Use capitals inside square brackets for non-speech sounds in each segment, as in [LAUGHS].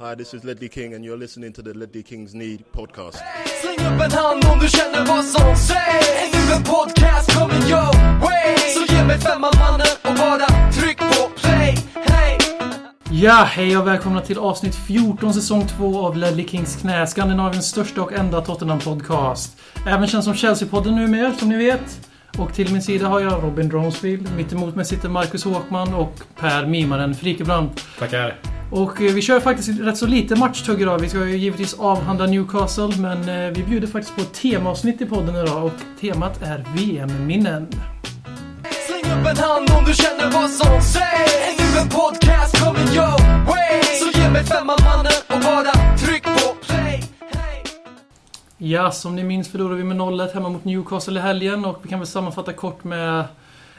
Hi, this is Ledley King, and you're listening to the Ledley Kings Need podcast. Släng upp en hand om du känner vad som sägs Är nu en podcast coming your way Så ge mig femman mannen och bara tryck på play Hey! Ja, hej och välkomna till avsnitt 14 säsong 2 av Ledley Kings knä. Skandinaviens största och enda Tottenham-podcast. Även känd som Chelsea-podden numera, som ni vet. Och till min sida har jag Robin Dronsfield. Mitt emot mig sitter Marcus Håkman och Per Mimaren Frikebrant. Tackar. Och eh, vi kör faktiskt rätt så lite matchtugg idag. Vi ska ju givetvis avhandla Newcastle, men eh, vi bjuder faktiskt på ett temaavsnitt i podden idag och temat är VM-minnen. Släng upp en hand om du känner vad som sägs Är nu en podcast coming your way Så ge mig femman mannen och bara tryck på play Hey! Ja, som ni minns förlorade vi med 0-1 hemma mot Newcastle i helgen och vi kan väl sammanfatta kort med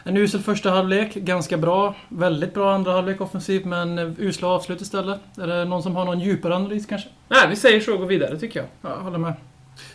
en usel första halvlek, ganska bra. Väldigt bra andra halvlek offensivt, men usla avslut istället. Är det någon som har någon djupare analys kanske? Nej, vi säger så och går vidare tycker jag. Ja, jag håller med.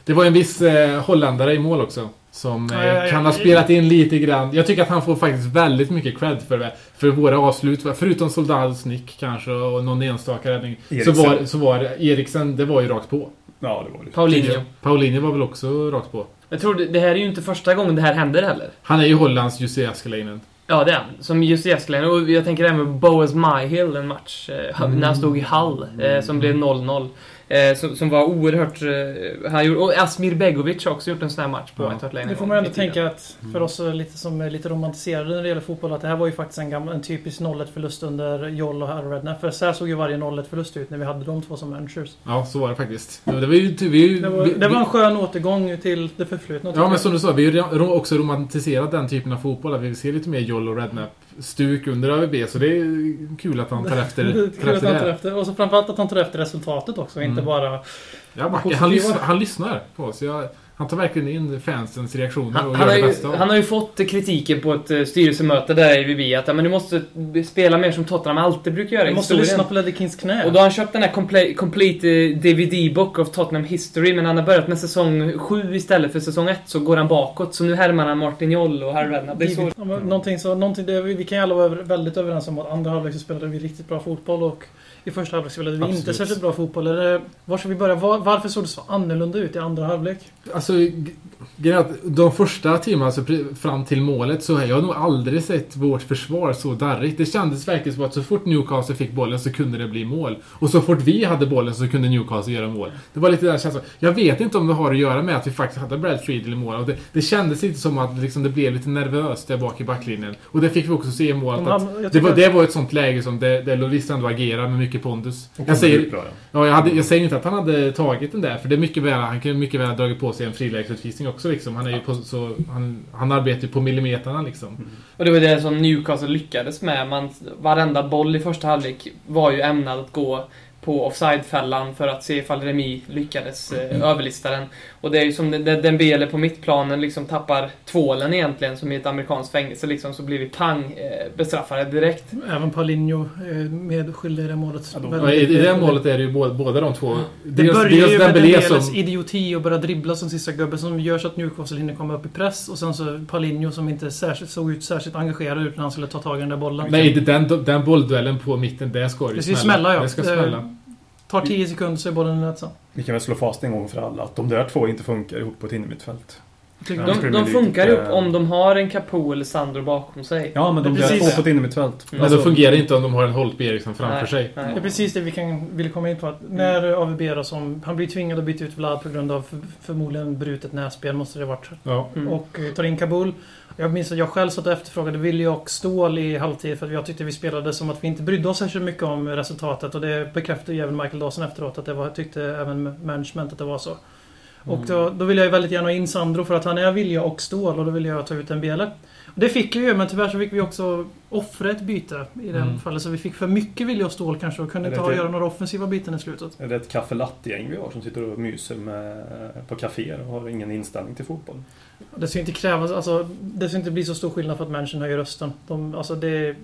Det var en viss eh, holländare i mål också. Som eh, Ja, ja, ja. kan ha spelat in lite grann. Jag tycker att han får faktiskt väldigt mycket cred för det. För våra avslut. Förutom Soldados nick kanske och någon enstaka räddning. Så Eriksen. var, så var Eriksen, det var ju rakt på. Ja, det var det. Paulinho. Paulinho var väl också rakt på. Jag tror det, det här är ju inte första gången det här händer heller. Han är ju Hollands Jussi Askelainen. Ja, det är han. Som just Eskilén. Och jag tänker även Boas Myhill, en match. Eh, När han stod i Hall. Eh, som blev 0-0. Eh, som, som var oerhört... Eh, han gjorde, och Asmir Begovic har också gjort en sån här match på Ja. White Hart Lane. Det får man ändå Lite grann. tänka att för oss lite som är lite romantiserade när det gäller fotboll att det här var ju faktiskt en, gammal, en typisk 0-1 förlust under Joll och Redknapp. För så här såg ju varje 0-1 förlust ut när vi hade de två som managers. Ja, så var det faktiskt. Det var ju... Vi, Det var, det var en skön återgång till det förflutna. Ja, men som du sa, vi har ju också romantiserat den typen av fotboll. Att vi vill se lite mer Joll och Rednap-stuk under AVB. Så det är kul att han tar [LAUGHS] efter, tar att efter han tar efter. Och så framförallt att han tar efter resultatet också, inte Mm. bara... Ja, Positiva. han, lyssnar, han lyssnar på oss. Jag, han tar verkligen in fansens reaktioner Han, och han, gör har det ju, bästa han har ju fått kritiken på ett eh, styrelsemöte där i VB att ja, men du måste spela mer som Tottenham alltid brukar göra Du måste historien. lyssna på Ledley Kings knä. Och då har han köpt den här comple- Complete eh, DVD-book of Tottenham History, men han har börjat med säsong 7 istället för säsong 1, så går han bakåt. Så nu härmar han Martin Joll och Harry Redknapp. Det är så... Ja, Någonting så, någonting det, vi kan ju alla vara väldigt överens om att andra halvlek så spelade vi riktigt bra fotboll och i första halvlek spelade vi inte särskilt bra fotboll. Är det, var ska vi börja? Var, varför såg det så annorlunda ut i andra halvlek? Alltså, att de första timmarna alltså, fram till målet så har jag nog aldrig sett vårt försvar så darrigt. Det kändes verkligen som att så fort Newcastle fick bollen så kunde det bli mål. Och så fort vi hade bollen så kunde Newcastle göra mål. Det var lite den känslan. Jag vet inte om det har att göra med att vi faktiskt hade Brad Friedel i mål. Och det, det kändes lite som att liksom, det blev lite nervöst där bak i backlinjen. Och det fick vi också se i målet. Att det, var, det var ett sånt läge som det, där Lloris ändå agerar med mycket pondus. Och Jag säger, bra, ja. Ja, jag, hade, jag säger inte att han hade tagit den där, för det är mycket väl, han kan mycket väl ha dragit på sig en frilägesutvisning också liksom. Han är ju på, så, han, han arbetar ju på millimeterna liksom. Och det var det som Newcastle lyckades med. Man, varenda boll i första halvlek var ju ämnad att gå på offside-fällan för att se ifall Remi lyckades eh, överlista den. Och det är ju som Dembele på mittplanen liksom tappar tvålen egentligen, som i ett amerikanskt fängelse liksom, så blir vi pang eh, bestraffade direkt. Även Paulinho eh, medskyldig i det målet. Ja, i, det målet är det ju båda, båda de två. Det Dels, börjar dels ju med Dembeles som... idioti och börja dribbla som sista gubbe som gör så att Newcastle hinner komma upp i press. Och sen så Paulinho som inte särskilt, såg ut särskilt engagerad ut när han skulle ta tag i den där bollen. Nej, det- den, den bollduellen på mitten, där ska det ju Det ska smälla, ja. Det ska Det- smälla. Tar 10 sekunder så är bollen i nät. Vi kan väl slå fast en gång för alla att de där två inte funkar ihop på ett innermittfält. De, de funkar ihop om de har en Capo eller Sandro bakom sig. Ja, men de precis. två på ett innermittfält. Mm. Men då fungerar det inte om de har en Holtby Eriksson framför Nej, sig. nej. Det är precis det vi kan, vill komma in på. Att när AVB då som... Han blir tvingad att byta ut Vlad på grund av för, förmodligen brutet näsben måste det ha varit. Ja. Mm. Och eh, tar in Kabul. Jag minns att jag själv satt och efterfrågade Willy och Ståhl i halvtid för att jag tyckte vi spelade som att vi inte brydde oss särskilt mycket om resultatet. Och det bekräftade ju även Michael Dawson efteråt att det var, tyckte även management att det var så. Och då, då vill jag ju väldigt gärna ha in Sandro för att han är Vilja och Stål och då vill jag ta ut en Bele. Det fick vi ju, men tyvärr så fick vi också offra ett byte i det Mm. fallet. Så vi fick för mycket Vilja och Stål kanske och kunde inte ha göra några offensiva byten i slutet. Är det ett kaffe latte-gäng vi har som sitter och myser med, på kaféer och har ingen inställning till fotboll? Det ska inte krävas, alltså, det ska inte bli så stor skillnad för att människan höjer rösten. De, alltså det,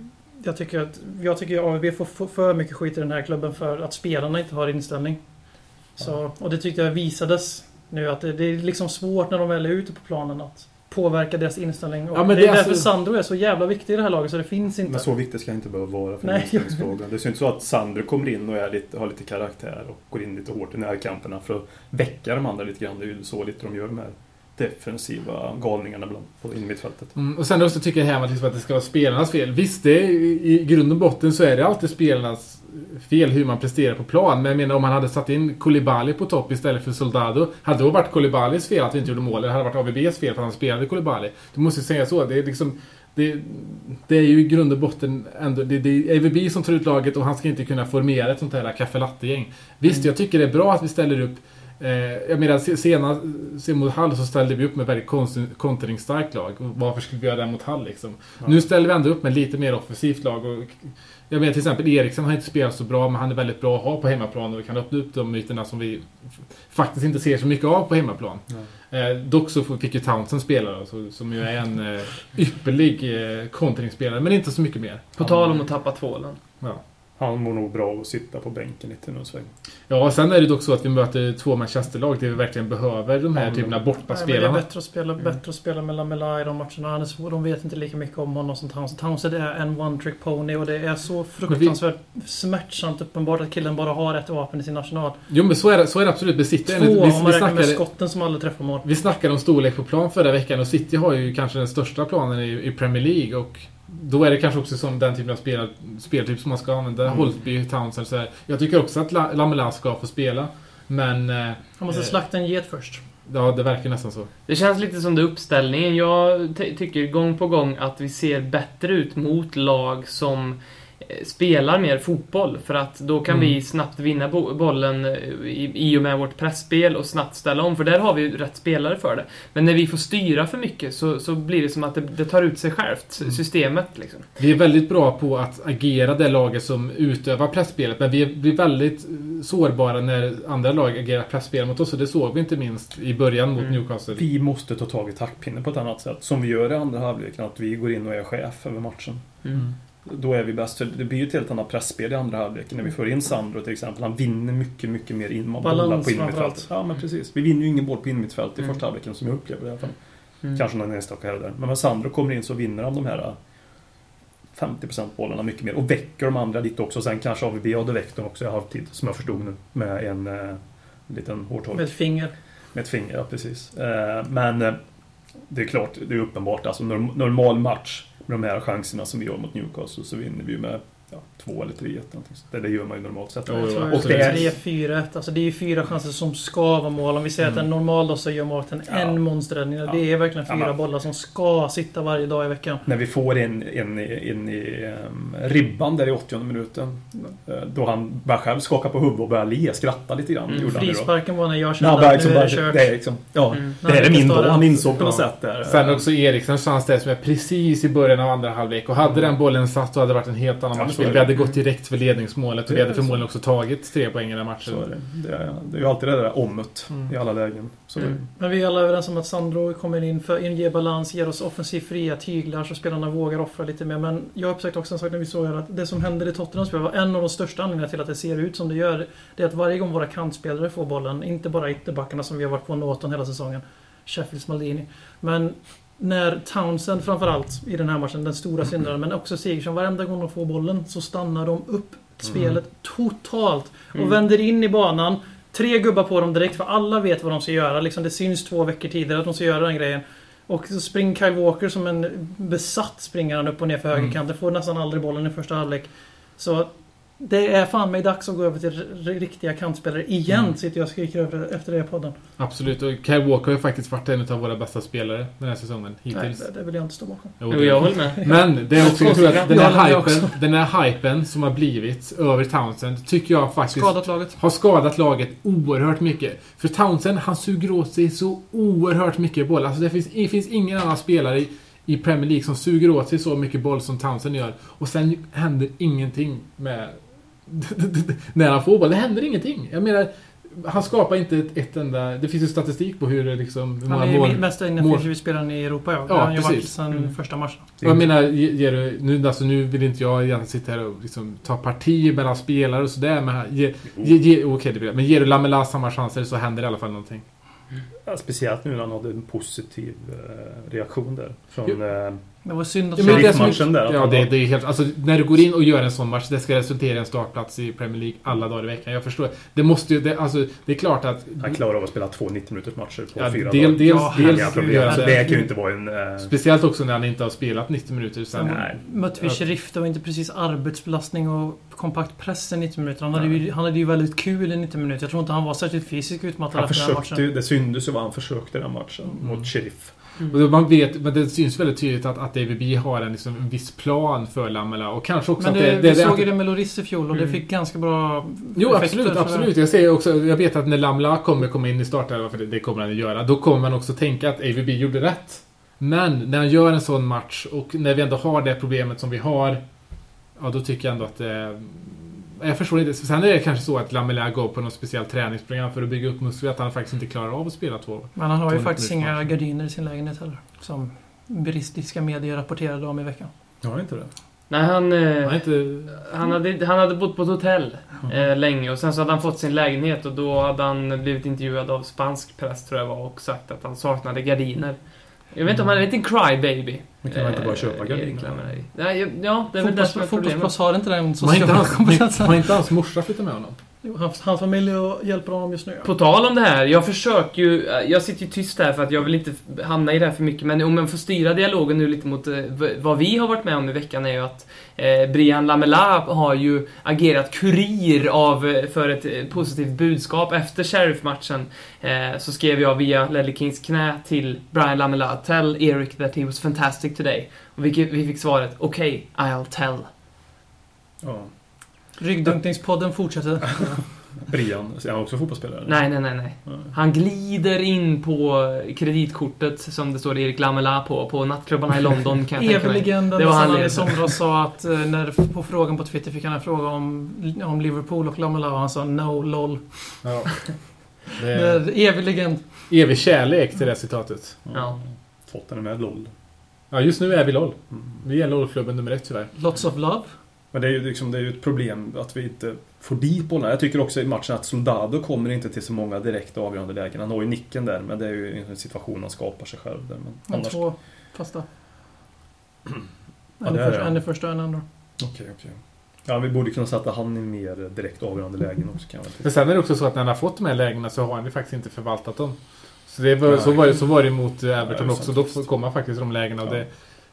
jag tycker att jag tycker att AVB får får för mycket skit i den här klubben för att spelarna inte har inställning. Så, och det tyckte jag visades nu att det, det är liksom svårt när de väl är ute på planen att påverka deras inställning. Och Ja, men det det är är därför alltså- Sandro är så jävla viktig i det här laget så det finns inte. Men så viktigt ska det inte behöva vara för Nej. inställningsfrågan. Det är ju inte så att Sandro kommer in och är lite, har lite karaktär och går in lite hårt i närkamperna för att väcka de andra lite grann. Det är ju så lite de gör här defensiva galningarna bland, på innermittfältet. Mm, och sen också tycker jag här liksom att det ska vara spelarnas fel. Visst, det är, i grund och botten så är det alltid spelarnas fel hur man presterar på plan. Men jag menar om man hade satt in Koulibaly på topp istället för Soldado. Hade det då varit Koulibalys fel att vi inte gjorde mål? Eller hade det varit AVBs fel för att han spelade Koulibaly? Du måste ju säga så. Det är liksom... Det, det är ju i grund och botten ändå... Det, det är AVB som tar ut laget och han ska inte kunna formera ett sånt här kaffe latte-gäng. Visst, jag tycker det är bra att vi ställer upp Eh, jag menar se- senast se mot Hall så ställde vi upp med väldigt kontringsstarkt lag. Varför skulle vi göra det mot Hall liksom? Ja. Nu ställer vi ändå upp med lite mer offensivt lag. Och, jag menar till exempel Eriksen har inte spelat så bra men han är väldigt bra att ha på hemmaplan och vi kan öppna upp de ytorna som vi faktiskt inte ser så mycket av på hemmaplan. Eh, dock så fick ju Townsend spela då, så, som ju är en eh, ypperlig eh, kontringsspelare men inte så mycket mer. På tal om att tappa tvålen. Ja. Han mår nog bra att sitta på bänken lite nu. Ja, och sen är det dock så att vi möter två Manchesterlag där vi verkligen behöver de här Ja, typerna av Nej, men det är bortaspelarna. bättre att spela, bättre att spela med Lamela i de matcherna. De vet inte lika mycket om honom som Townsend. Townsend är en one-trick pony och det är så fruktansvärt smärtsamt uppenbart att killen bara har ett vapen i sin arsenal. Jo men så är det, så är det absolut. Besitter Två vi, om man vi, räknar med skotten som aldrig träffar mål. vi snackade om storlek på plan förra veckan och City har ju kanske den största planen i, i Premier League och då är det kanske också som den typen av spel, speltyp som man ska använda. Mm. Holtby, Townsend så här. Jag tycker också att La- Lamela ska få spela. Men... eh, Han måste Eh. slakta en get först. Ja, det verkar nästan så. Det känns lite som det uppställningen. Jag ty- tycker gång på gång att vi ser bättre ut mot lag som spelar mer fotboll. För att då kan Mm. vi snabbt vinna bo- bollen eh, i, i och med vårt pressspel och snabbt ställa om. För där har vi ju rätt spelare för det. Men när vi får styra för mycket så, så blir det som att det, det tar ut sig självt, Mm. systemet liksom. Vi är väldigt bra på att agera det laget som utövar pressspelet men vi är väldigt sårbara när andra lag agerar pressspel mot oss och det såg vi inte minst i början mot Mm. Newcastle. Vi måste ta tag i taktpinnen på ett annat sätt. Som vi gör i andra halvleken, att vi går in och är chef över matchen. Mm. Då är vi bäst. För Det blir ju ett helt annat pressspel i andra halvleken. När vi får in Sandro till exempel. Han vinner mycket, mycket mer in bollar på innermittfältet. Ja, men precis. Vi vinner ju ingen boll på innermittfältet i Mm. första halvleken som jag upplever det i alla fall. Mm. Kanske någon enstaka här och där. Men när Sandro kommer in så vinner han de här äh, 50% bollarna mycket mer. Och väcker de andra lite också. Sen kanske AVB hade väckt dem också i halvtid, som jag förstod nu. Med en eh, liten hårtork. Med ett finger. Med ett finger, ja precis. Eh, men det är klart, det är uppenbart. Alltså norm- normal match med de här chanserna som vi gör mot Newcastle så vinner vi ju med ja, två eller tre ett där. Det gör man ju normalt sett. Jo, Jag jo, tror och det är- 3-4-1. Alltså det är ju fyra chanser som ska vara mål. Om vi säger att Mm. en normal dag så gör målvakten Ja. en monsterräddning. Ja. Det är verkligen Ja, fyra men- bollar som ska sitta varje dag i veckan. När vi får en, en, en i um, ribban där i 80 minuten. eh, Då han bara själv skakar på huvudet och börjar le, skratta lite grann. Mm. Frisparken var när jag kände att liksom nu är det kört. det är liksom, ja, Mm. det här är min det står Han det. insåg på något Ja. sätt där. Sen också Eriksens chans där som är precis i början av andra halvlek. Och hade den bollen satt så hade det varit en helt annan Ja, hade gått direkt för ledningsmålet och Det hade förmodligen också tagit tre poäng i den matchen. Så är det. Det, är, det är ju alltid det där ommet Mm. i alla lägen. Mm. Men vi är alla överens om att Sandro kommer in för att ge balans, ger oss offensivt fria tyglar så spelarna vågar offra lite mer. Men jag har uppsagt också en sak när vi såg att det som händer i Tottenham spel var en av de största anledningarna till att det ser ut som det gör. Det är att varje gång våra kantspelare får bollen, inte bara ytterbackarna som vi har varit på Norton hela säsongen, Sheffield Maldini. Men när Townsend framförallt i den här matchen, den stora syndaren, men också Sigurdsson, varenda gång de får bollen så stannar de upp spelet totalt. Och Mm. vänder in i banan. Tre gubbar på dem direkt för alla vet vad de ska göra. Liksom det syns två veckor tidigare att de ska göra den grejen. Och så springer Kyle Walker som en besatt springer han upp och ner för Mm. högerkanten. Får nästan aldrig bollen i första halvlek. Så det är fan mig dags att gå över till riktiga kantspelare igen. Mm. Sitter jag och skriker över efter det i podden. Absolut. Och Kyle Walker har ju faktiskt varit en av våra bästa spelare den här säsongen Nej, hittills. det, det vill jag inte stå bakom. Jo, Jo, jag håller med. Men det är också, jag tror att den här, hypen, den här hypen som har blivit över Townsend tycker jag faktiskt Skadat laget. har skadat laget oerhört mycket. För Townsend, han suger åt sig så oerhört mycket boll. Alltså det finns, det finns ingen annan spelare i, i Premier League som suger åt sig så mycket boll som Townsend gör. Och sen händer ingenting med... [LAUGHS] när han får boll. Det händer ingenting. Jag menar, han skapar inte ett, ett enda... Det finns ju statistik på hur liksom... Hur Han är mål... mest ineffektiv i Europa ja. Det Ja, har han ju varit precis. sedan Mm. första matchen. Jag menar, ge- ger du, nu, alltså, nu vill inte jag egentligen sitta här och liksom, ta parti mellan spelare och sådär. Men, ge, ge, ge, okej, det blir det. men ger du Lamela samma chanser så händer det i alla fall någonting. Ja, Speciellt nu när han hade en positiv eh, reaktion där. Från, Jo. Det var synd att Ja, men det Sheriff-matchen där, Ja, han det, det är helt... Alltså, när du går in och gör en sån match, det ska resultera i en startplats i Premier League alla dagar i veckan. Jag förstår. Det måste ju... Det, alltså, det är klart att... han klarar av att spela två 90 minuters matcher på Ja, fyra del, dagar. dels, Ja, dels problem. Alltså, det. kan ju inte vara en... Eh, Speciellt också när han inte har spelat 90 minuter sen. Nej. mötte vi. Sheriff. Det var inte precis arbetsbelastning och kompakt press i 90 minuter. Han hade, ju, han hade ju väldigt kul i 90 minuter. Jag tror inte han var särskilt fysiskt utmattad han efter den matchen. det syntes ju vad han försökte i den matchen Mm. mot Sheriff. Och då man vet, men det syns väldigt tydligt att, att AVB har en, liksom, en viss plan för Lamela och kanske också Men att det, det... vi det, såg ju det med Loris i fjol och det Mm. fick ganska bra Jo, absolut, det- absolut. Jag, säger också, jag vet att när Lamla kommer komma in i startelvan, för det, det kommer han att göra, då kommer man också tänka att AVB gjorde rätt. Men när han gör en sån match och när vi ändå har det problemet som vi har, ja då tycker jag ändå att det... Jag förstår inte. Sen är det kanske så att Lamela går på något speciellt träningsprogram för att bygga upp muskler, att han faktiskt inte klarar av att spela två. Men han har ju faktiskt inga match. gardiner i sin lägenhet heller. Som brittiska medier rapporterade om i veckan. Ja, inte det? Nej, han, eh, Han inte... han, hade, han hade bott på ett hotell eh, länge och sen så hade han fått sin lägenhet och då hade han blivit intervjuad av spansk press tror jag var och sagt att han saknade gardiner. Jag vet inte om han är en liten crybaby. Men kan man inte bara köpa Eh, gardiner? Erik Lamellari. Nej, ja, det är väl det som är problemet. fotbollsproffs har inte den sociala kompetensen. har inte hans morsa flyttat med honom? Hans, hans familj och hjälper honom just nu. På tal om det här, jag försöker ju... Jag sitter ju tyst här för att jag vill inte hamna i det här för mycket, men om jag får styra dialogen nu lite mot eh, vad vi har varit med om i veckan är ju att eh, Brian Lamela har ju agerat kurir av, eh, för ett eh, positivt budskap. Efter Sheriff-matchen eh, så skrev jag via Ledley Kings knä till Brian Lamela Tell Eric that he was fantastic today. Och vi, vi fick svaret Okej, I'll tell. Ja. Ryggdunkningspodden fortsätter. [LAUGHS] Brian, är han också fotbollsspelare? Nej, nej, nej, nej. Han glider in på kreditkortet som det står Erik Lamela på, på nattklubbarna i London kan jag tänka mig. Eviglegenden Det var som han i somras sa att eh, när på frågan på Twitter fick han en fråga om, om Liverpool och Lamela och han sa no LOL. Ja. Det [LAUGHS] Det är är evig legend. evig kärlek till det citatet. Ja. Tottenham är LOL. Ja, just nu är vi LOL. Mm. Vi är LOL-klubben nummer ett tyvärr. Lots of love. Men det är ju liksom, det är ju ett problem att vi inte får dit bollarna. Jag tycker också i matchen att Soldado kommer inte till så många direkta avgörande lägen. Han har ju nicken där, men det är ju en situation han skapar sig själv där. Men Men annars... två fasta. Ja, En det i är första, det. en i första och en andra. Okej, okej. Ja, vi borde kunna sätta han i mer direkt avgörande lägen också kan jag. Men sen är det också så att när han har fått de här lägena så har han ju faktiskt inte förvaltat dem. Så, det var, så, var det, så var det mot eh, Ja, Everton det är också. Då kom han faktiskt de lägena. Och Ja. det,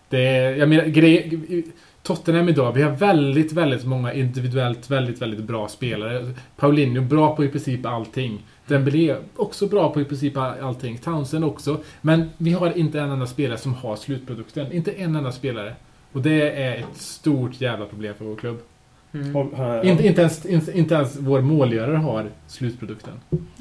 det, jag menar, grej, Tottenham idag, vi har väldigt, väldigt många individuellt väldigt, väldigt bra spelare. Paulinho, bra på i princip allting. Dembélé, också bra på i princip allting. Townsend också. Men vi har inte en enda spelare som har slutprodukten. Inte en enda spelare. Och det är ett stort jävla problem för vår klubb. Mm. Och, här- Inte, inte, ens, inte, inte ens vår målgörare har slutprodukten.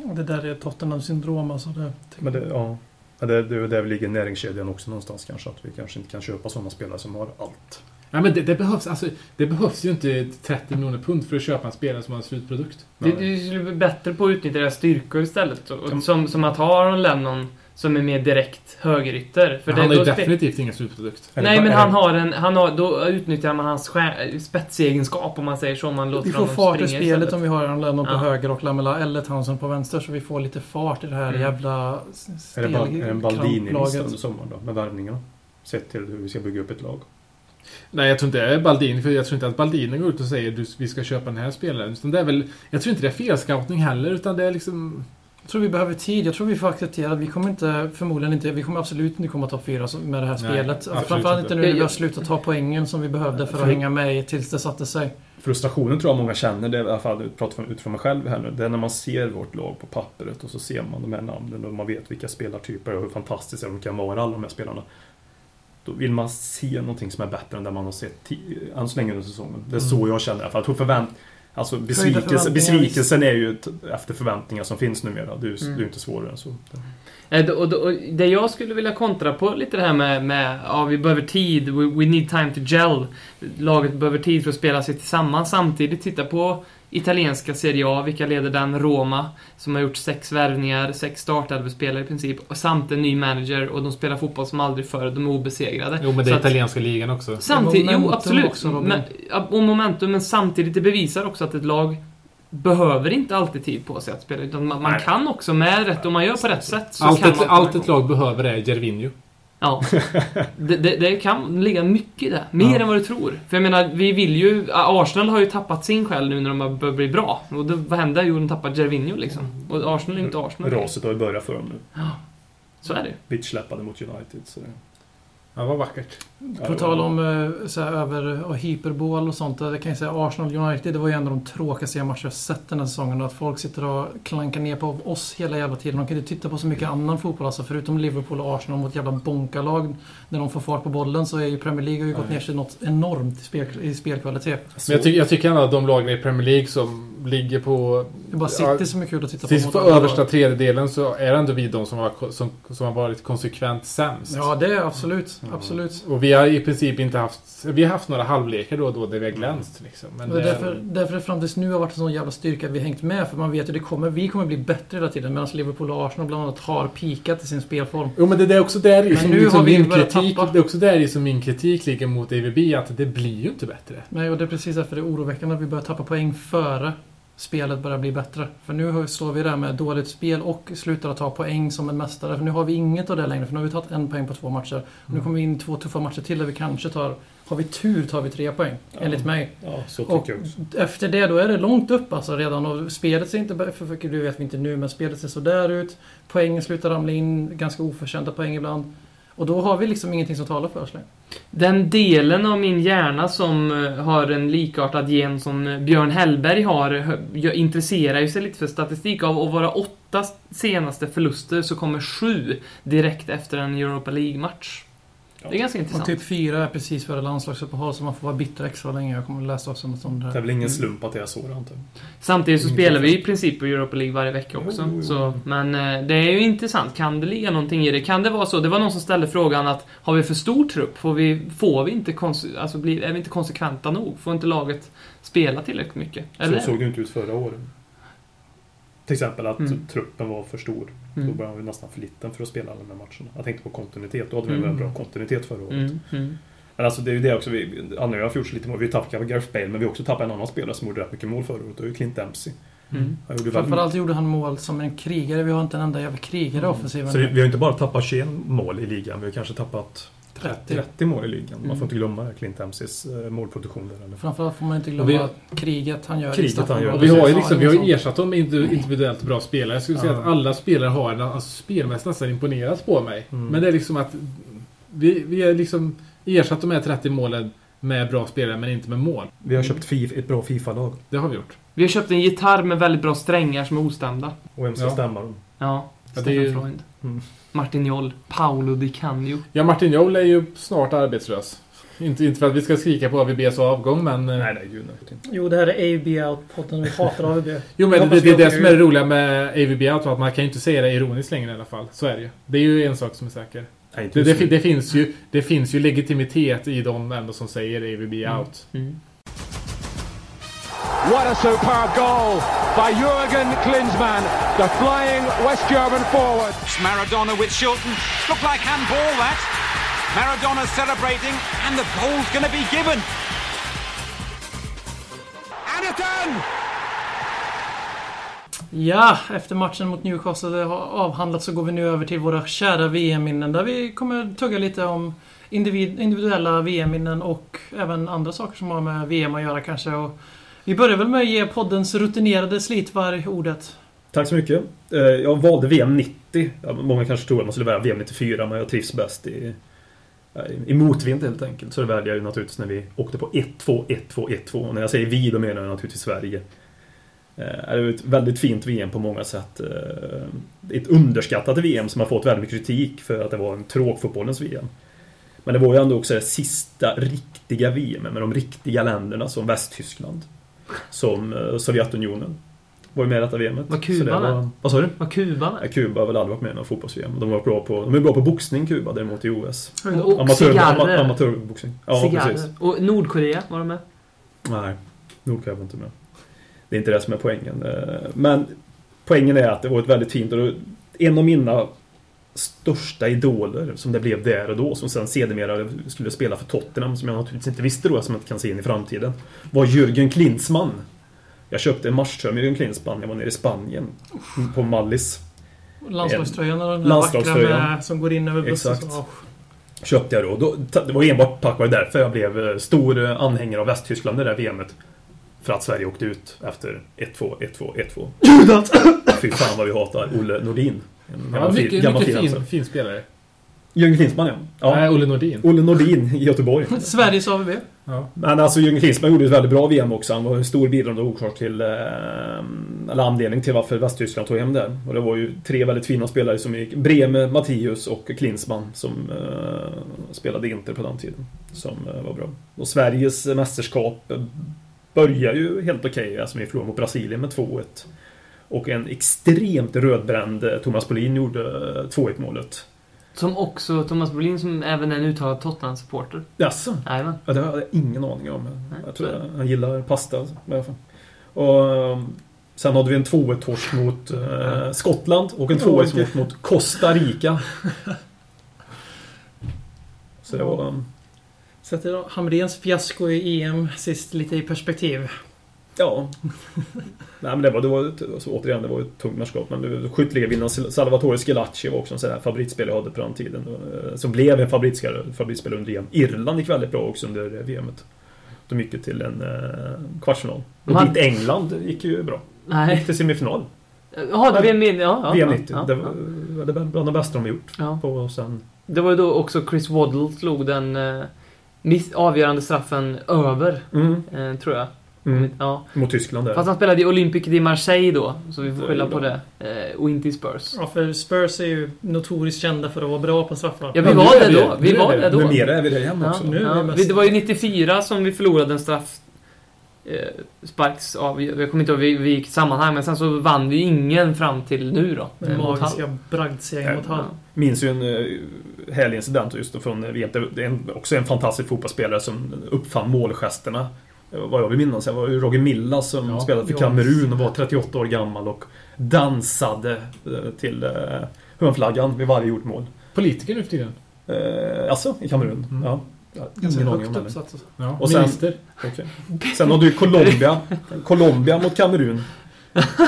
Och det där är Tottenham syndrom alltså. Det, Men det, ja. Ja, Det, det är där ligger näringskedjan också någonstans kanske. Att vi kanske inte kan köpa sådana spelare som har allt. Ja, men det, det, behövs, alltså, det behövs ju inte 30 miljoner pund för att köpa en spelare som har en slutprodukt. Det, det skulle bli bättre på att utnyttja deras styrkor istället. Och, som, som att ha Aron Lennon som är mer direkt högerytter. För han har ju definitivt ingen slutprodukt. Nej, men han har en... Han har, då utnyttjar man hans skär, spetsegenskap om man säger så. Man låter vi får fart i spelet istället. om vi har Aaron Lennon på Ja. höger och Lamela eller Townsend på vänster. Så vi får lite fart i det här Mm. jävla Är det, Bal- är det en Baldini-lista stelkramplaget. under sommaren då? Med värvningarna? Sett till hur vi ska bygga upp ett lag. Nej, jag tror inte det är Baldini, för jag tror inte att Baldini går ut och säger att vi ska köpa den här spelaren. Utan det är väl, jag tror inte det är felscoutning heller, utan det är liksom... Jag tror vi behöver tid. Jag tror vi får acceptera att vi kommer inte, förmodligen inte, vi kommer absolut inte komma topp fyra med det här Nej, spelet. Alltså, framförallt inte. nu när vi har slutat ta poängen som vi behövde för att hänga med tills det satte sig. Frustrationen tror jag många känner, det är i alla fall pratar från- utifrån mig själv här nu. Det är när man ser vårt lag på pappret och så ser man de här namnen och man vet vilka spelartyper och hur fantastiska de kan vara, alla de här spelarna. Då vill man se någonting som är bättre än det man har sett ti- än så länge under säsongen. Det är så Mm. jag känner i alla fall. Jag tror förvänt... Alltså besvikelse, besvikelsen är ju efter förväntningar som finns numera. Det är ju Mm. det är inte svårare än så. Eh, Och, då- och det jag skulle vilja kontra på lite det här med, med ja, vi behöver tid, we, we need time to gel. Laget behöver tid för att spela sig tillsammans. Samtidigt titta på italienska Serie A, vilka leder den? Roma, som har gjort sex värvningar, sex startelvespelare i princip, och samt en ny manager och de spelar fotboll som aldrig förr, de är obesegrade. Jo, men det är att- italienska ligan också. Samtidigt, jo absolut. också, men, och momentum, men samtidigt det bevisar också att ett lag behöver inte alltid tid på sig att spela. Utan man, man kan också med rätt, om man gör på rätt sätt så Allt kan ett, man allt ett lag behöver är Gervinho. Ja. Det, det, det kan ligga mycket i det. Mer Ja. än vad du tror. För jag menar, vi vill ju... Arsenal har ju tappat sin själ nu när de har börjat bli bra. Och det, vad hände? Jo, de tappade Gervinho liksom. Och Arsenal är ju inte Arsenal. Raset har ju börjat för dem nu. Så är det ju. Bitchsläppade mot United. Så Ja, vad vackert. På det tal om eh, så här, över och hyperbol och sånt. Jag kan ju säga Arsenal United, det var ju en av de tråkigaste matcher jag sett den här säsongen. Att folk sitter och klankar ner på oss hela jävla tiden. De kan inte titta på så mycket annan fotboll. Alltså förutom Liverpool och Arsenal mot jävla bonkalag. När de får fart på bollen så är ju Premier League har ju gått ner sig något enormt i, spel, i spelkvalitet. Men jag, tycker, jag tycker ändå att de lagen i Premier League som ligger på... Det bara Ja, City som är kul att titta på. Mot på översta tredjedelen så är det ändå vi de som har, som, som har varit konsekvent sämst. Ja, det är absolut. Absolut. Och vi har i princip inte haft... Vi har haft några halvlekar då och då där vi har glänst liksom. Men det är därför, därför fram tills nu har varit en sån jävla styrka vi hängt med. För man vet ju det kommer, vi kommer bli bättre hela tiden. Medan Liverpool och Arsenal bland annat har pikat i sin spelform. Jo men det är också där som liksom har min kritik... Det är också där som min kritik ligger mot AVB att det blir ju inte bättre. Nej, och det är precis därför det är oroväckande att vi börjar tappa poäng före spelet börjar bli bättre. För nu står vi där med dåligt spel och slutar att ta poäng som en mästare. För nu har vi inget av det längre. För nu har vi tagit en poäng på två matcher. Och nu kommer vi in i två tuffa matcher till där vi kanske tar... Har vi tur tar vi tre poäng. Ja. Enligt mig. Ja, så tycker Och jag också. efter det då är det långt upp alltså redan. Och spelet ser inte... För, för du vet vi inte nu, men spelet ser sådär ut. Poängen slutar ramla in. Ganska oförtjänta poäng ibland. Och då har vi liksom ingenting som talar för oss längre. Den delen av min hjärna som eh, har en likartad gen som eh, Björn Hellberg har eh, intresserar ju sig lite för statistik. Av våra åtta senaste förluster så kommer sju direkt efter en Europa League-match. Det är ganska Och intressant. typ fyra är precis före landslagsuppehåll så man får vara bitter extra länge. Jag kommer att läsa också något om det Det är väl ingen slump att det är så, antar jag. Samtidigt så Mm, spelar vi i princip på Europa League varje vecka också. Jo, jo, jo. Så, men eh, det är ju intressant. Kan det ligga någonting i det? Kan det vara så? Det var någon som ställde frågan att har vi för stor trupp? Får vi, får vi inte alltså blir, är vi inte konsekventa nog? Får inte laget spela tillräckligt mycket? Eller? Så såg det inte ut förra året. Till exempel att Mm. truppen var för stor. Då Mm. var vi nästan för liten för att spela alla de här matcherna. Jag tänkte på kontinuitet. Då hade vi en Mm. väldigt bra kontinuitet förra året. Mm, mm. Men alltså det är ju det också. Vi, Anna och jag har gjort så lite mål. Vi tappade Gareth Bale, men vi har också tappat en annan spelare som gjorde rätt mycket mål förra året. Det var ju Clint Dempsey. Mm. Framförallt gjorde han mål som en krigare. Vi har inte en enda jävla krigare i offensiven. Så vi har inte bara tappat 21 mål i ligan, vi har kanske tappat 30. 30 mål i ligan. Man Mm. får inte glömma Clint Dempseys eh, målproduktion där. Eller? Framförallt får man inte glömma kriget han gör. i Kriget han gör. Och vi har ju Ja, liksom, vi har ju ersatt dem med individu- individuellt bra spelare. Jag skulle säga Ja. att alla spelare har en, alltså spelmässigt nästan imponerat på mig. Mm. Men det är liksom att vi, vi har liksom ersatt de här 30 målen med bra spelare men inte med mål. Vi har köpt FIF, ett bra Fifa-lag. Det har vi gjort. Vi har köpt en gitarr med väldigt bra strängar som är ostämda. Och vem ska Ja. stämma dem? Ja, Ja, Stefan det är ju- Freund. Mm. Martin Joll. Paolo Di Canio. Ja, Martin Joel är ju snart arbetslös. Inte, inte för att vi ska skrika på AVBs avgång men... eh, Nej, nej, gud nej. Jo, det här är AB Out-podden. Vi hatar AVB. Jo men det, det är det som är det roliga med AVB Out, att man kan ju inte säga det ironiskt längre i alla fall. Så är det ju. Det är ju en sak som är säker. nej Det, det, det, finns ju, det finns ju legitimitet i de ändå som säger AVB Out. Mm. What a superb goal by Jurgen Klinsmann, the flying West German forward. It's Maradona with Shilton. Looked like handball that. Maradona celebrating, and the goal's going to be given. And it's done! Ja, efter matchen mot Newcastle avhandlats så går vi nu över till våra kära VM-minnen där vi kommer tugga lite om individ, individuella VM-minnen och även andra saker som har med VM att göra kanske. Och vi börjar väl med att ge poddens rutinerade slitvarg ordet. Tack så mycket. Eh, jag valde VM 90. Många kanske tror att man skulle välja VM 94, men jag trivs bäst i, eh, i motvind helt enkelt. Så det väljer jag ju naturligtvis när vi åkte på 1-2, 1-2, 1-2. Och när jag säger vi, då menar jag naturligtvis Sverige. Eh, det är ett väldigt fint VM på många sätt. Ett underskattat VM som har fått väldigt mycket kritik för att det var en tråkfotbollens VM. Men det var ju ändå också det sista riktiga VM med de riktiga länderna som Västtyskland. Som eh, Sovjetunionen. Var ju med i detta VMet. Var Kuba var- med? Vad sa du? Vad Kuba Ja, är. Kuba har väl aldrig varit med i någon fotbolls-VM. De, var bra på, de är bra på boxning, Kuba, däremot i OS. Och Amatör, cigarrer. ama, amatörboxning. Ja, precis. cigarrer. Och Nordkorea var de med. Nej, Nordkorea var inte med. Det är inte det som är poängen. Eh, Men poängen är att det var ett väldigt fint... Och en av mina största idoler som det blev där och då, som sen sedermera skulle spela för Tottenham, som jag naturligtvis inte visste då, som jag inte kan se in i framtiden, var Jürgen Klinsmann. Jag köpte en matchtröja med Jürgen Klinsmann jag var nere i Spanien. På Mallis. Landslagströjan den Landslagströjan. vackra med, som går in över bussen. Exakt. Så, oh. Köpte jag då. då. Det var enbart tack vare därför jag blev eh, stor eh, anhängare av Västtyskland i det där VMet. För att Sverige åkte ut efter 1-2, 1-2, 1-2. Judas! Fy fan vad vi hatar Olle Nordin. En Ja, gammal mycket, fin- gammal mycket fin, fin, alltså. fin spelare. Jürgen Klinsmann ja. ja. Nej, Olle Nordin. Olle Nordin i Göteborg. [LAUGHS] Sveriges AVB. Ja. Men alltså Jürgen Klinsmann gjorde ett väldigt bra VM också. Han var en stor bidragande orsak till... Eh, eller anledning till varför Västtyskland tog hem det. Och det var ju tre väldigt fina spelare som gick. Breme, Mattius och Klinsmann som eh, spelade Inter på den tiden. Som eh, var bra. Och Sveriges mästerskap börjar ju helt okej. Alltså vi förlorade mot Brasilien med 2-1. Och en extremt rödbränd eh, Thomas Bolin gjorde eh, 2-1 målet. Som också Thomas Brolin som även är en uttalad Tottenham-supporter. Jaså? Jajamän. Ja, det har jag ingen aning om. Nej, Jag tror att han gillar pasta. alltså, i alla fall. Och, um, sen hade vi en 2-1-torsk mot eh, Skottland och en 2-1-torsk mot Costa Rica. [LAUGHS] Så det var... um, Sätter Hamrens fiasko i EM sist lite i perspektiv. Ja. [LAUGHS] Nej men det var, det var alltså, återigen, det var ett tungt mästerskap. Men det- skytteligavinnaren Salvatore Schillaci var också en sån där favoritspelare jag hade på den tiden. eh, Som blev en favoritspelare, under VM. Irland gick väldigt bra också under eh, VMet. De gick ju till en eh, kvartsfinal. Och Man- dit England gick ju bra. Nej. Gick till semifinal. Jaha, det VM, ja, ja, VM ja, 90. ja, det ja. var det var bland de bästa de har gjort. Ja. På, och sen, Det var ju då också Chris Waddle slog den eh, miss- avgörande straffen över, mm, eh, tror jag. Mm, Ja. mot Tyskland där. Fast han spelade i Olympique de Marseille då, så vi får skylla på det. Eh, och inte i Spurs. Ja, för Spurs är ju notoriskt kända för att vara bra på straffar. Ja, vi Ja, var det vi då. Vi Nu var vi det det. då. Numera är vi det igen Ja, också. nu ja. vi Vi- Det var ju 94 som vi förlorade en straff eh, sparks av, jag kommer inte ihåg i vilket sammanhang, men sen så vann vi ju ingen fram till nu då. Den eh, magiska bragdsegern mot Hall. Minns ju en uh, härlig incident just då från VM. Det är en, också en fantastisk fotbollsspelare som uppfann målgesterna. Eh, Vad jag vill minnas. Det var ju Roger Milla som Ja, spelade för. Kamerun och var 38 år gammal och dansade eh, till hörnflaggan vid varje gjort mål. Politiker nu för tiden. Uh, alltså, i Kamerun? Mm. Ja. Ganska ingen aning högt om det. uppsatt. Ja. Och sen- Minister. Okej. Sen har du Colombia. [LAUGHS] Colombia mot Kamerun.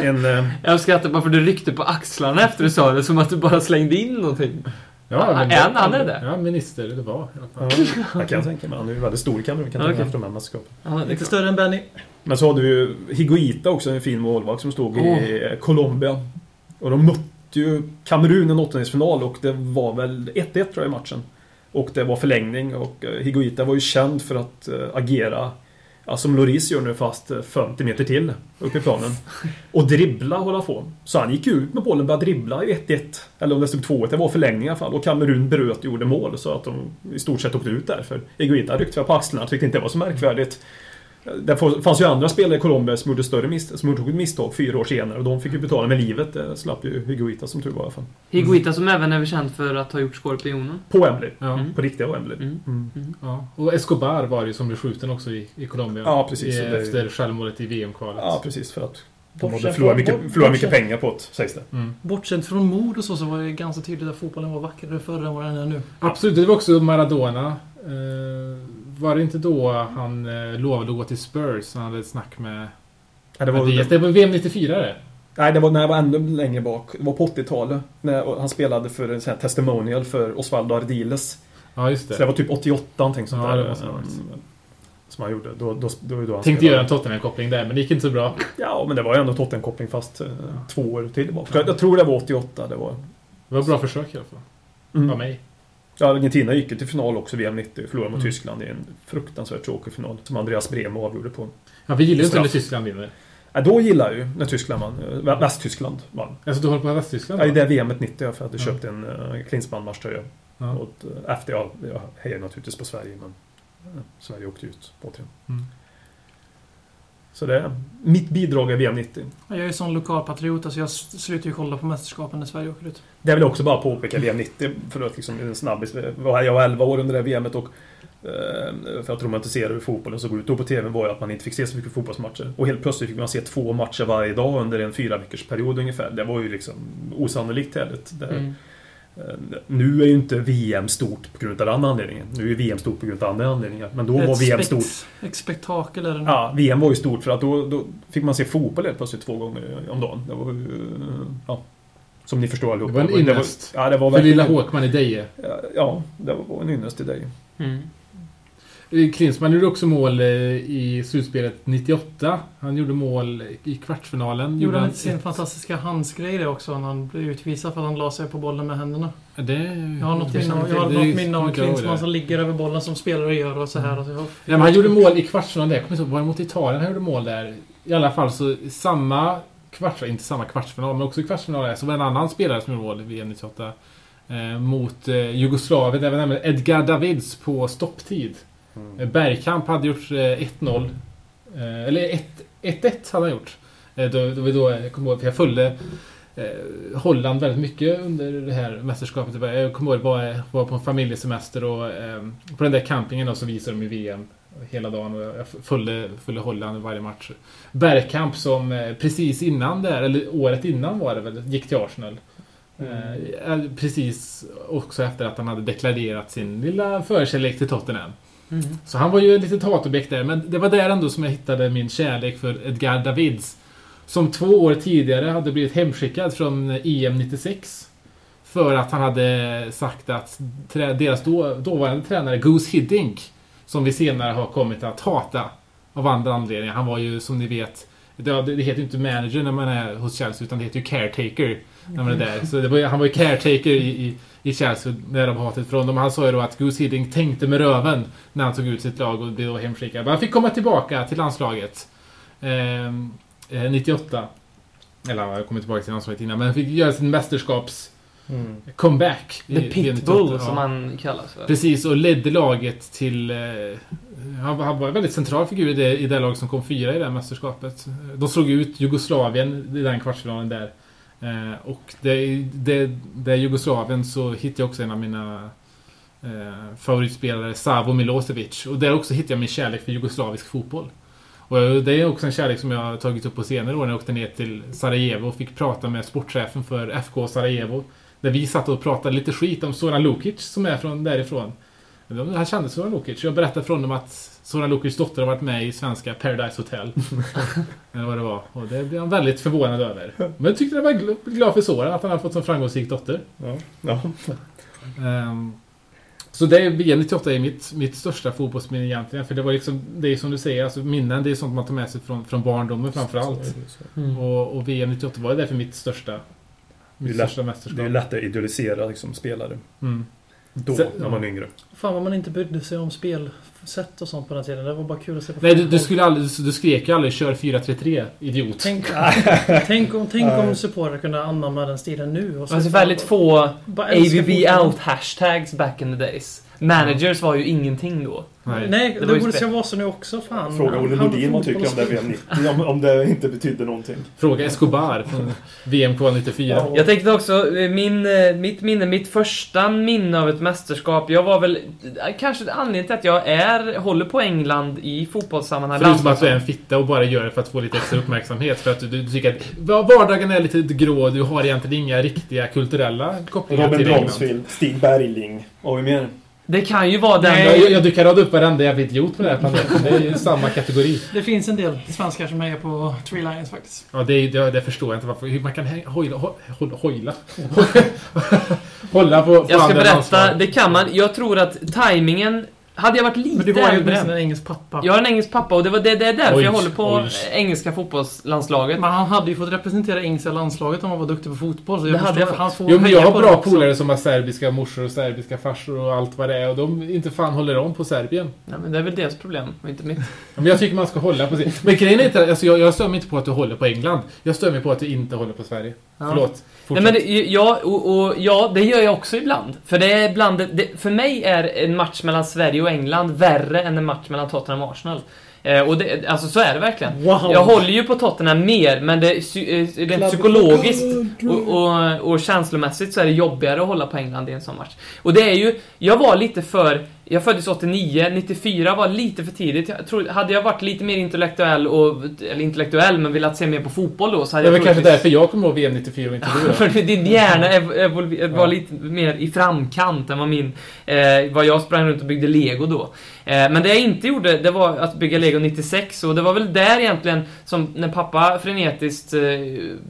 En, eh, Jag skrattar bara för du ryckte på axlarna efter du sa det, som att du bara slängde in någonting. Ja, men- Är han- han är det? Ja, minister. Det var i ja, jag kan tänka mig. Han är ju väldigt stor i Kamerun. Kan tänka efter de här mästerskapen. Ja, Lite större än Benny. Men så hade vi ju Higuita också, en fin målvakt som stod i eh, Colombia. Och de mötte ju Kamerun i en åttondelsfinal och det var väl 1-1 tror jag i matchen. Och det var förlängning och eh, Higuita var ju känd för att eh, agera Ja, som Loris gör nu fast eh, 50 meter till upp i planen. Och dribbla hålla på. Så han gick ut med bollen och började dribbla i 1-1. Eller om det stod 2-1. Det var förlängning i alla fall. Och Kamerun bröt och gjorde mål så att de i stort sett åkte ut där. För ryckte väl på axlarna tyckte inte det var så märkvärdigt. Det fanns ju andra spelare i Colombia som gjorde större misstag, som gjorde ett misstag fyra år senare och de fick ju betala med livet. Det slapp ju Higuita som tur var i alla fall. Higuita som även är känd för att ha gjort Skorpionen. På Wembley. Ja. Mm. På riktiga Wembley. Mm. Mm. Ja. Och Escobar var det ju som blev skjuten också i, i Colombia. Ja, precis. I, det- efter självmålet i VM-kvalet. Ja, precis. För att de hade förlorat mycket, förlorat mycket pengar på det, sägs det. Mm. Bortsett från mord och så, så var det ganska tydligt att fotbollen var vackrare förr än vad den är nu. Absolut, det var också Maradona. Eh, var det inte då han eh, lovade att gå till Spurs? Han hade ett snack med Nej, det var, Mattias. Det var VM 94 det. nej, det var när jag var ännu längre bak. Det var på 80-talet. När han spelade för en sån här testimonial för Osvaldo Ardiles. Ja, just Så det det. var typ 88 någonting sånt Ja, där. det det varit. ehm, Som han gjorde. Då, då, då, då han Tänkte göra en Tottenham-koppling där, men det gick inte så bra. Ja, men det var ju ändå Tottenham-koppling fast eh, två år tillbaka. Jag, jag tror det var 88. Det var... Det var ett bra försök i alla fall. Mm. Av mig. Ja, Argentina gick ju till final också VM 90. Förlorade mot Mm. Tyskland i en fruktansvärt tråkig final. Som Andreas Bremo avgjorde på. Ja, vi gillar ju inte när Tyskland vinner. Ja, då gillade jag ju när Tyskland vann. Eh, Vä- Västtyskland vann. Alltså, du håller på med Västtyskland? Ja, i det VMet 90 jag för att jag Ja. köpte en uh, Klinsmann-matchtröja. Ja. Och eh, efter, ja, jag hejar naturligtvis på Sverige men eh, Sverige åkte ut återigen. Mm. Så det är mitt bidrag är VM 90. Jag är ju sån lokalpatriot, alltså jag slutar ju kolla på mästerskapen när Sverige åker ut. Det vill jag också bara påpeka VM 90 för att liksom en snabbis. Jag var 11 år under det VMet och eh, för att romantisera hur fotbollen såg ut då på TV var ju att man inte fick se så mycket fotbollsmatcher. Och helt plötsligt fick man se två matcher varje dag under en fyra veckors period ungefär. Det var ju liksom osannolikt härligt. Det, Mm. Eh, Nu är ju inte VM stort på grund av den anledningen. Nu är VM stort på grund av andra anledningar. Men då var Ett VM spekt- stort. Ett spektakel är det nu. Ja, VM var ju stort för att då, då fick man se fotboll helt plötsligt två gånger om dagen. Det var ju... Ja. Som ni förstår allihopa. Det var en ynnest. Ja, det var För lilla. Håkman i Deje. Ja, det var en ynnest till dig. Mm. Eh, Klinsmann gjorde också mål eh, i slutspelet 98. Han gjorde mål i kvartsfinalen. Gjorde han sin fantastiska handsgrej det också när han blev utvisad för att han la sig på bollen med händerna? Det, Jag har något minne av, jag har något minne Klinsmann som ligger över bollen som spelare gör och så här. Och så, Ja, men han gjorde mål i kvartsfinalen där. Jag kommer inte ihåg, mot Italien han gjorde mål där? I alla fall så samma kvartsfinal, inte samma kvartsfinal, men också i kvartsfinalen så var det en annan spelare som gjorde mål i VM 98. Eh, mot eh, Jugoslavien, var nämligen Edgar Davids på stopptid. Eh, Bergkamp hade gjort eh, 1-0. Eh, eller 1 1-1 hade han gjort. Eh, då, då, då, jag kommer ihåg, för jag följde eh, Holland väldigt mycket under det här mästerskapet. Jag kommer ihåg, var, var på en familjesemester och eh, på den där campingen då, så visade de ju VM hela dagen och jag följde, följde Holland varje match. Bergkamp som eh, precis innan där, eller året innan var det väl, gick till Arsenal. Eh, precis också efter att han hade deklarerat sin lilla förkärlek till Tottenham. Mm. Så han var ju ett litet hatobjekt där, men det var där ändå som jag hittade min kärlek för Edgar Davids. Som två år tidigare hade blivit hemskickad från EM 96. För att han hade sagt att deras då, dåvarande tränare Goose Hiddink, som vi senare har kommit att hata av andra anledningar. Han var ju, som ni vet, det, det heter ju inte manager när man är hos Chelsea, utan det heter ju caretaker när man är där. Så var, han var ju caretaker i, i, i Chelsea, därav hatet från dem. Han sa ju då att Goose Hiddink tänkte med röven när han tog ut sitt lag och blev då hemskickad. Men han fick komma tillbaka till landslaget. Ehm, eh, 98. Eller han kom tillbaka till landslaget innan, men han fick göra sin mästerskaps comeback. i- The Pitbull 98, som ja. han kallas för. Precis, och ledde laget till... Eh, han, var- han var en väldigt central figur i det, i det lag som kom fyra i det här mästerskapet. De slog ut Jugoslavien i den kvartsfinalen där. Eh, och det, det, det Jugoslavien så hittade jag också en av mina eh, favoritspelare, Savo Milosevic. Och där också hittade jag min kärlek för jugoslavisk fotboll. Och det är också en kärlek som jag har tagit upp på senare år när jag åkte ner till Sarajevo och fick prata med sportchefen för FK Sarajevo. Där vi satt och pratade lite skit om Zoran Lukic som är från därifrån. Han kände Zoran Lukic. Jag berättade för honom att Zoran Lukics dotter har varit med i svenska Paradise Hotel. [LAUGHS] Eller vad det var. Och det blev han väldigt förvånad över. Men jag tyckte jag var gl- glad för Zoran att han har fått så framgångsrik dotter. Ja. ja. Ehm, så det är VM 98 är mitt, mitt största fotbollsminne egentligen. För det var liksom, det är som du säger, alltså minnen det är sånt man tar med sig från, från barndomen framförallt. Mm. Och, och VM 98 var därför mitt största, Det mitt är lätt- största Det är mästerskap. lättare att idealisera liksom, spelare. Mm. Då, Sen- när man är yngre. Fan vad man inte brydde sig om spelsätt och sånt på den tiden. Det var bara kul att se på Nej, du, du, skulle aldrig, du skrek ju aldrig 'Kör 4-3-3' idiot. Tänk, [LAUGHS] tänk om, tänk om supportrar kunde anamma den stilen nu. Och så- Alltså väldigt få Bara älska AVB fotboll. out hashtags back in the days. Managers var ju ingenting då. Nej. Nej, Det det, borde ska vara så nu också. Fan. Fråga Olle Nordin vad tycker om det VM 90. Om, om det inte betyder någonting. Fråga Escobar från VM kval 94. Jag tänkte också, eh, min, eh, mitt minne, mitt första minne av ett mästerskap. Jag var väl, eh, kanske anledningen till att jag är, håller på England i fotbollssammanhang. Förutom att du är en fitta och bara gör det för att få lite extra uppmärksamhet. För att du, du tycker att va- vardagen är lite grå. Du har egentligen inga riktiga kulturella kopplingar Robin till England. Bronsfield, Stig Bergling. Vad har vi mer? Det kan ju vara den... Nej. Ja, jag, jag, du kan rada upp varenda jävla idiot på den här planeten. Det är ju [LAUGHS] samma kategori. Det finns en del svenskar som är på Three Lions faktiskt. Ja, det, det, det förstår jag inte varför. Hur man kan hojla... ho- ho- Hojla? [LAUGHS] Hålla på, på Jag ska berätta, landslag. det kan man. Jag tror att tajmingen Hade jag varit lite Men du var ju äldre... en engelsk pappa. Jag har en engelsk pappa och det, var det, det är därför Oj, jag håller på oj. engelska fotbollslandslaget. Men han hade ju fått representera engelska landslaget om han var duktig på fotboll. Så Det jag hade förstår jag han får Jo, men jag har bra det polare som har serbiska morsor och serbiska farsor och allt vad det är. Och de inte fan håller om på Serbien. Nej, men det är väl deras problem och inte mitt. [LAUGHS] Men jag tycker man ska hålla på sig. Men grejen är inte... Alltså jag, jag stör mig inte på att du håller på England. Jag stör mig på att du inte håller på Sverige. Ja. Förlåt. Nej, Fortsätt. men det, ja, och, och, ja, det gör jag också ibland. För det är ibland, det, för mig är en match mellan Sverige och England värre än en match mellan Tottenham och Arsenal. Eh, och det, alltså så är det verkligen. Wow. Jag håller ju på Tottenham mer, men det, eh, rent psykologiskt och, och, och känslomässigt så är det jobbigare att hålla på England i en sån match. Och det är ju, jag var lite för, Jag föddes 89, 94 var lite för tidigt. Jag tror, hade jag varit lite mer intellektuell, och, eller intellektuell, men velat se mer på fotboll då så Det hade är väl jag kanske därför jag kommer ihåg VM 94 och inte du då. [LAUGHS] för din hjärna [LAUGHS] var lite mer i framkant än vad min... Eh, vad jag sprang runt och byggde lego då. Eh, men det jag inte gjorde, det var att bygga lego 96 och det var väl där egentligen som när pappa frenetiskt eh,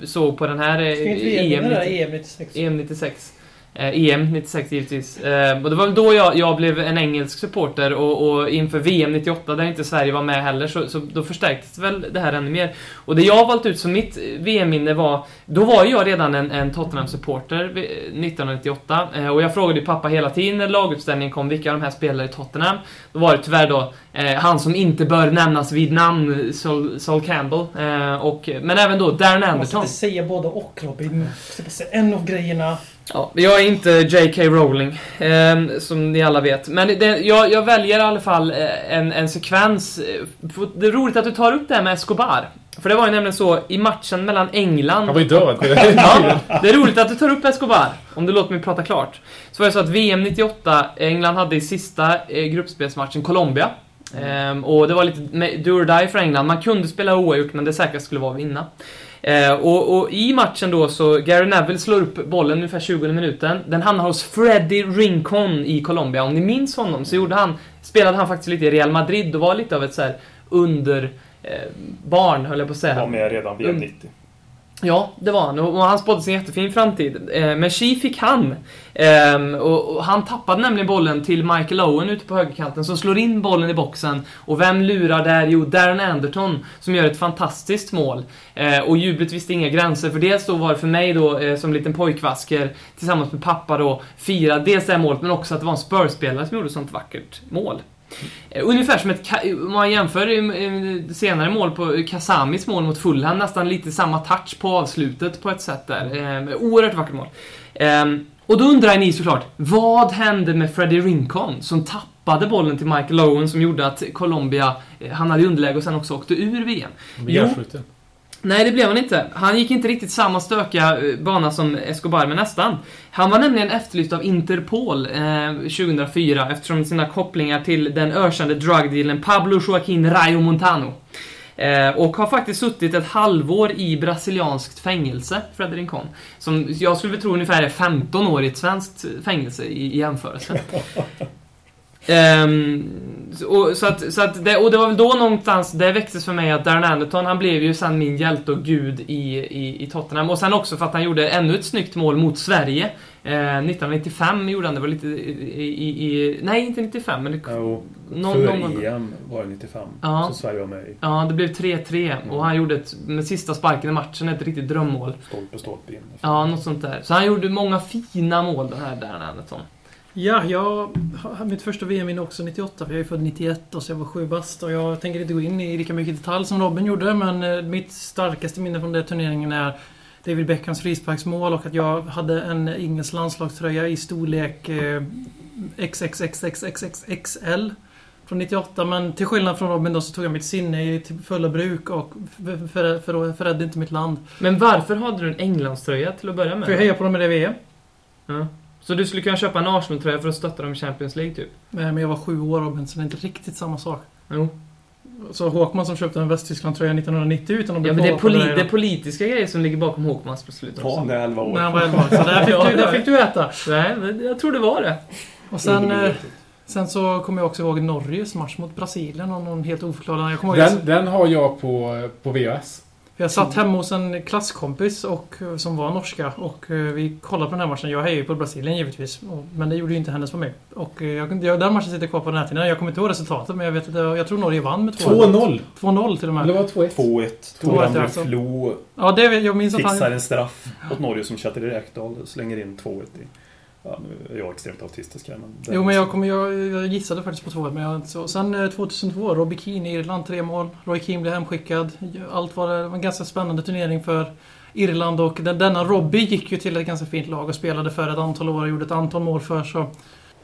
såg på den här eh, EM, EM, det där 90, EM 96? EM 96. Eh, EM 96 givetvis. Eh, och det var väl då jag, jag blev en engelsk supporter och, och inför VM 98 där inte Sverige var med heller så, så då förstärktes väl det här ännu mer. Och det jag valt ut som mitt eh, VM-minne var, då var ju jag redan en, en Tottenham-supporter vid- 1998 eh, och jag frågade ju pappa hela tiden när laguppställningen kom vilka av de här spelar i Tottenham. Då var det tyvärr då eh, han som inte bör nämnas vid namn, Sol, Sol Campbell. Eh, och, men även då Darren Man måste Anderton. säga både och Robin. En av grejerna. Ja, jag är inte J.K. Rowling, ehm, som ni alla vet. Men det, jag, jag väljer i alla fall eh, en, en sekvens. eh, Det är roligt att du tar upp det här med Escobar. För det var ju nämligen så i matchen mellan England... Han var ju död. [LAUGHS] Ja, det är roligt att du tar upp Escobar, om du låter mig prata klart. Så var det så att VM 98, England hade i sista eh, gruppspelsmatchen Colombia. Ehm, och det var lite do or die för England. Man kunde spela oavgjort, men det säkraste skulle vara att vinna. Eh, och, och i matchen då så, Gary Neville slår upp bollen ungefär 20 minuten. Den hamnar hos Freddie Rincon i Colombia. Om ni minns honom så gjorde han, spelade han faktiskt lite i Real Madrid och var lite av ett så här under eh, barn, höll jag på att säga. Var med redan VM Mm. 90. Ja, det var han. Och han spådde sin jättefin framtid. Eh, men Chi fick han. Ehm, och, han tappade nämligen bollen till Michael Owen ute på högerkanten som slår in bollen i boxen. Och vem lurar där? Jo, Darren Anderton som gör ett fantastiskt mål. Eh, och jublet visste inga gränser. För dels då var det för mig då eh, som liten pojkvasker tillsammans med pappa då fira dels det här målet men också att det var en Spurs-spelare som gjorde ett sånt vackert mål. Eh, ungefär som ett, eh, om man jämför eh, senare mål på Kasamis mål mot Fulham, nästan lite samma touch på avslutet på ett sätt där. Oerhört vackert mål. Ehm, och då undrar ni såklart, vad hände med Freddie Rincon som tappade bollen till Michael Owen som gjorde att Colombia hamnade i underläge och sen också åkte ur VM? Jo, Nej, det blev han inte. Han gick inte riktigt samma stökiga eh, bana som Escobar, men nästan. Han var nämligen efterlyst av Interpol eh, 2004 eftersom sina kopplingar till den ökände drugdealen Pablo Joaquin Rayo Montano. Eh, och har faktiskt suttit ett halvår i brasilianskt fängelse, Fredrik Som jag skulle tro ungefär är 15 år i ett svenskt fängelse i, i jämförelse. [LAUGHS] Ehm, och, så att, så att det, och det var väl då någonstans det växtes för mig att Darren Anderton, han blev ju sen min hjälte och gud i, i, i Tottenham. Och sen också för att han gjorde ännu ett snyggt mål mot Sverige. Eh, 1995 gjorde han det, var lite i, i, i Nej, inte 95, men det, Jo, någon, någon, för EM var det 95. Ja. Som Sverige var med i. Ja, det blev 3-3 och han gjorde ett, med sista sparken i matchen ett riktigt drömmål. Stolpe, stolpe in. Ja, något sånt där. Så han gjorde många fina mål den här Darren Anderton. Ja, jag har mitt första VM-minne också 98. för Jag är född 91 och så jag var sju bast. Och jag tänker inte gå in i lika mycket detalj som Robin gjorde. Men eh, mitt starkaste minne från den turneringen är David Beckhams frisparksmål och att jag hade en engelsk landslagströja i storlek eh, XXXXXXL från 98. Men till skillnad från Robin då så tog jag mitt sinne i fulla bruk och för, för, för, förrädde inte mitt land. Men varför hade du en Englandströja till att börja med? För jag hejar på dem i det VM. Ja. Så du skulle kunna köpa en Arsenal-tröja för att stötta dem i Champions League, typ? Eh, Men jag var sju år Robin, så det är inte riktigt samma sak. Jo. Så Håkman som köpte en Västtyskland-tröja 1990 utan att bli Ja, men det är, poli- det är politiska grejer som ligger bakom Håkmans beslut Var också. han det 11 år? När han var 11 år. Så där fick, [LAUGHS] du, där var- fick du äta. Nej, men jag tror det var det. Och sen, eh, sen så kommer jag också ihåg Norges match mot Brasilien och någon helt oförklarad. Jag kommer ihåg Den, den har jag på, på VHS. Jag satt hemma hos en klasskompis och, eh, som var norska och eh, vi kollade på den här matchen. Jag hejar ju på Brasilien givetvis. Och, men det gjorde ju inte hennes familj. Och eh, jag, jag, den matchen sitter kvar på näthinnan. Jag kommer inte ihåg resultatet men jag vet att jag, jag tror Norge vann med 2-0. 2-0. 2-0 till och med. Eller var det 2-1? 2-1. 2-1 Toran alltså. Flo Ja, det, jag minns att fixar han... en straff åt Norge som Chattery Ekdal slänger in 2-1 i. Ja, nu är jag extremt autistisk här men... Jo, men jag, så. kommer, jag, jag gissade faktiskt på 2 men jag inte så. Sen eh, 2002, Robbie Keane i Irland, tre mål. Roy Keane blev hemskickad. Allt var, det var en ganska spännande turnering för Irland och den, denna Robbie gick ju till ett ganska fint lag och spelade för ett antal år och gjorde ett antal mål för så...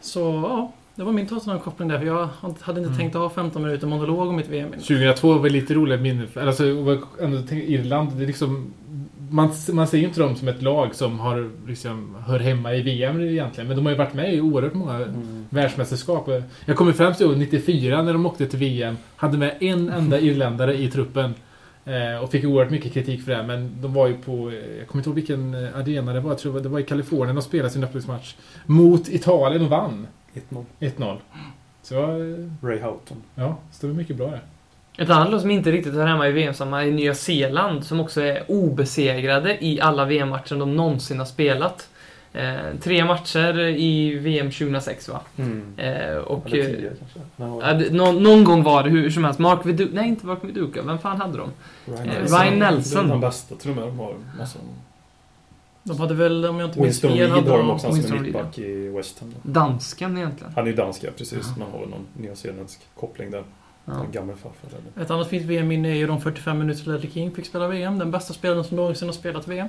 Så ja, det var min Tottenham-koppling där. För jag hade inte tänkt att ha 15 minuter monolog om mitt VM. 2002 var lite roligt minne. Alltså, ändå, Irland, det är liksom... man, man ser ju inte dem som ett lag som har, liksom, hör hemma i VM egentligen. Men de har ju varit med i oerhört många Mm. världsmästerskap. Jag kommer främst ihåg 94 när de åkte till VM. Hade med en enda [LAUGHS] irländare i truppen. Eh, och fick oerhört mycket kritik för det. Men de var ju på, jag kommer inte ihåg vilken eh, arena det var. Jag tror det var- det i Kalifornien de spelade sin öppningsmatch. Mot Italien och vann 1-0. 1-0. Så eh, Ray Houghton. ja, det stod mycket bra där. Ett annat lag som inte riktigt hör hemma i VM-sammanhang är Nya Zeeland som också är obesegrade i alla VM-matcher de någonsin har spelat. Eh, tre matcher i VM 2006 va? Mm. Eh, och, Eller eh, 10 kanske. Ja, det, någon, någon gång var det hur som helst. Mark Vidu Nej, inte Mark Viduka. Vem fan hade de? Ryan eh, Nelson. Ryan Nelson. Det är den bästa. Med de har massa... De hade väl, om jag inte minns Winston fel, Reed hade har de också, han som Winston är Reed, mittback i West Ham. då. Dansken egentligen. Han är ju dansk, ja, precis. Man har väl någon nyzeeländsk koppling där. Ja. Gammal farfar? Ett annat fint VM-minne är ju de 45 minuter Ledley King fick spela VM. Den bästa spelaren som någonsin har spelat VM.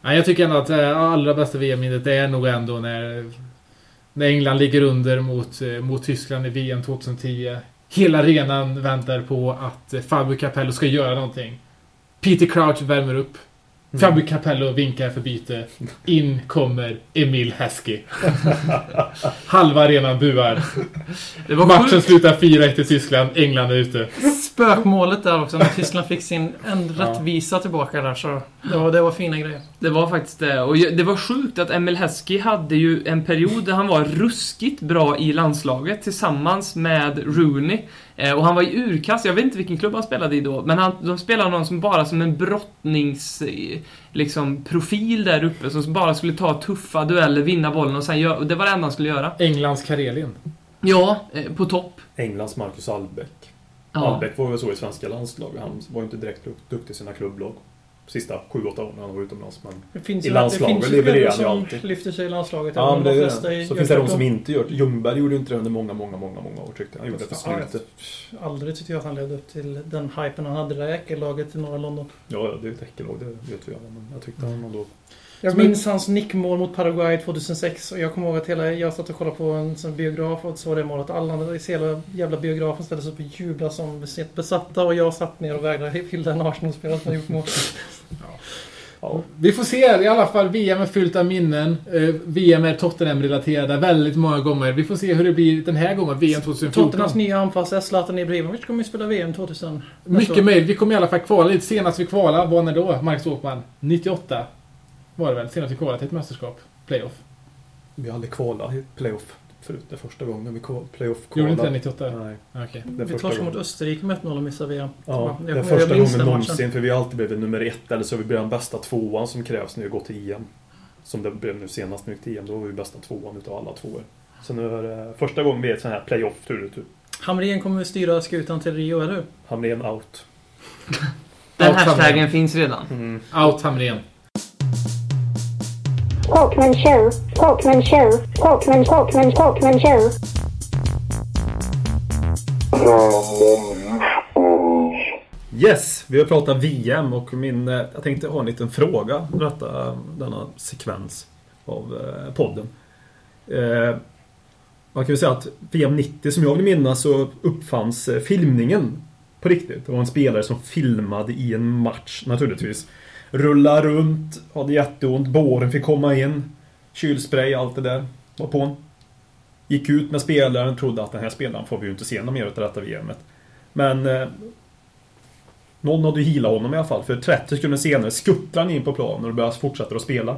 Nej, jag tycker ändå att eh, allra bästa VM-minnet det är nog ändå när, när England ligger under mot, eh, mot Tyskland i VM 2010. Hela arenan väntar på att eh, Fabio Capello ska göra någonting. Peter Crouch värmer upp. Fabio Capello vinkar för byte. In kommer Emil Heskey. [LAUGHS] Halva arenan buar. Det var Matchen sjukt. slutar 4-1 till Tyskland. England är ute. Spökmålet där också, när Tyskland fick sin en Ja. rättvisa tillbaka där. Så det var, det var fina grejer. Det var faktiskt det. Och det var sjukt att Emil Heskey hade ju en period där han var ruskigt bra i landslaget tillsammans med Rooney. Eh, och han var i urkast, jag vet inte vilken klubb han spelade i då, men han, de spelade någon som bara som en brottnings... eh, Liksom profil där uppe som bara skulle ta tuffa dueller, vinna bollen och sen göra... och Det var det enda han skulle göra. Englands Karelien. Ja, eh, på topp. Englands Marcus Albeck. Ja. Albeck var väl så i svenska landslaget. Han var ju inte direkt dukt- duktig i sina klubblag. Sista 7-8 åren han var utomlands. Men Det finns I ju, landslaget det finns ju levererar han ju som alltid. lyfter sig i landslaget. Ja, men det de det. Så finns det de som inte gör det. Ljungberg gjorde ju inte det under många, många, många, många år tyckte jag. Han gjorde det jag- slutet. Aldrig tyckte jag att han levde upp till den hypen han hade i det där äckellaget i norra London. Ja, ja, det är ett äckellag, det vet vi alla. Men jag tyckte han ändå... Jag minns hans nickmål mot Paraguay 2006 och jag kommer ihåg att hela, jag satt och kollade på en sån biograf och såg det målet. Alla i hela jävla biografen ställde sig upp och jublade som besatta och jag satt ner och vägrade [LAUGHS] hylla en Arsenal-spelare som gjort mål. Ja, Vi får se. I alla fall, VM är fyllt av minnen. Eh, VM är Tottenham-relaterade väldigt många gånger. Vi får se hur det blir den här gången, VM 2014. Tottenhams nya anfallare Zlatan Ibrahimovic kommer ju spela VM 2000. nästa år. Mycket möjligt. Vi kommer i alla fall kvala lite. Senast vi kvalade var när då, Marcus Åkman? 98 var det väl? Senast vi kvalade till ett mästerskap. Playoff. vi har aldrig kvalat i playoff förut. Det är första gången vi playoff Gjorde inte det kvalade. 98? Nej, Okej. det är Vi torskade mot. Österrike med 1-0 och missade VM. Ja, Jag det är första gången någonsin. För vi har alltid blivit nummer ett. Eller så har vi blivit den bästa tvåan som krävs när vi går till EM. Som det blev nu senast när vi gick till EM. Då var vi bästa tvåan utav alla tvåor. Så nu är det första gången vi är ett sån här playoff tur och tur. Hamrén kommer att styra skutan till Rio, eller hur? Hamrén out. Den Ja, hashtaggen Hamrén. finns redan. Mm. Out Hamrén. Talkman show, Talkman show, Talkman, Talkman, Talkman show. Yes, vi har pratat VM och min, eh, jag tänkte ha en liten fråga för detta, eh, denna sekvens av eh, podden. Eh, man kan ju säga att VM 90 som jag vill minnas så uppfanns filmningen på riktigt. Det var en spelare som filmade i en match naturligtvis. Rulla runt, hade jätteont, båren fick komma in. Kylspray, allt det där var på en. Gick ut med spelaren, trodde att den här spelaren får vi ju inte se något mer av detta VMet. Men eh, någon hade ju healat honom i alla fall. För 30 sekunder senare skuttrar han in på planen och börjar fortsätta att spela.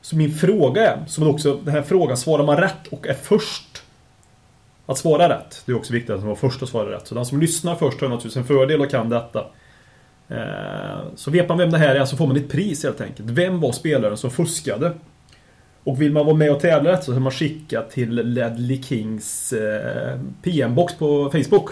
Så min fråga är, som också den här frågan, svarar man rätt och är först att svara rätt. Det är också viktigt att man var först att svara rätt. Så den som lyssnar först har naturligtvis en fördel och kan detta. Eh, Så vet man vem det här är så får man ett pris helt enkelt. Vem var spelaren som fuskade? Och vill man vara med och tävla så kan man skicka till Ledley Kings eh, PM-box på Facebook.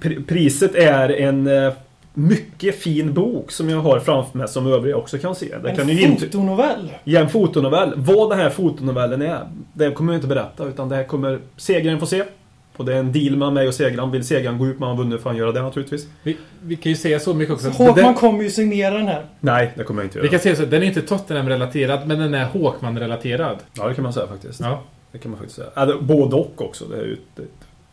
Pri- Priset är en eh, mycket fin bok som jag har framför mig som övriga också kan se. Det kan en fotonovell! Ja, en fotonovell. Vad den här fotonovellen är, det kommer jag inte berätta. Utan det här kommer segraren få se. Och det är en deal mellan mig och segraren. Vill segraren gå ut med han vunnit får han göra det naturligtvis. Vi, vi kan ju säga så mycket också. att Håkman den- kommer ju signera den här. Nej, det kommer jag inte Vi göra. kan säga så, den är inte Tottenham-relaterad, men den är Håkman-relaterad. Ja, det kan man säga faktiskt. Ja. Det kan man faktiskt säga. Eller, både och också. Det är, ju, det,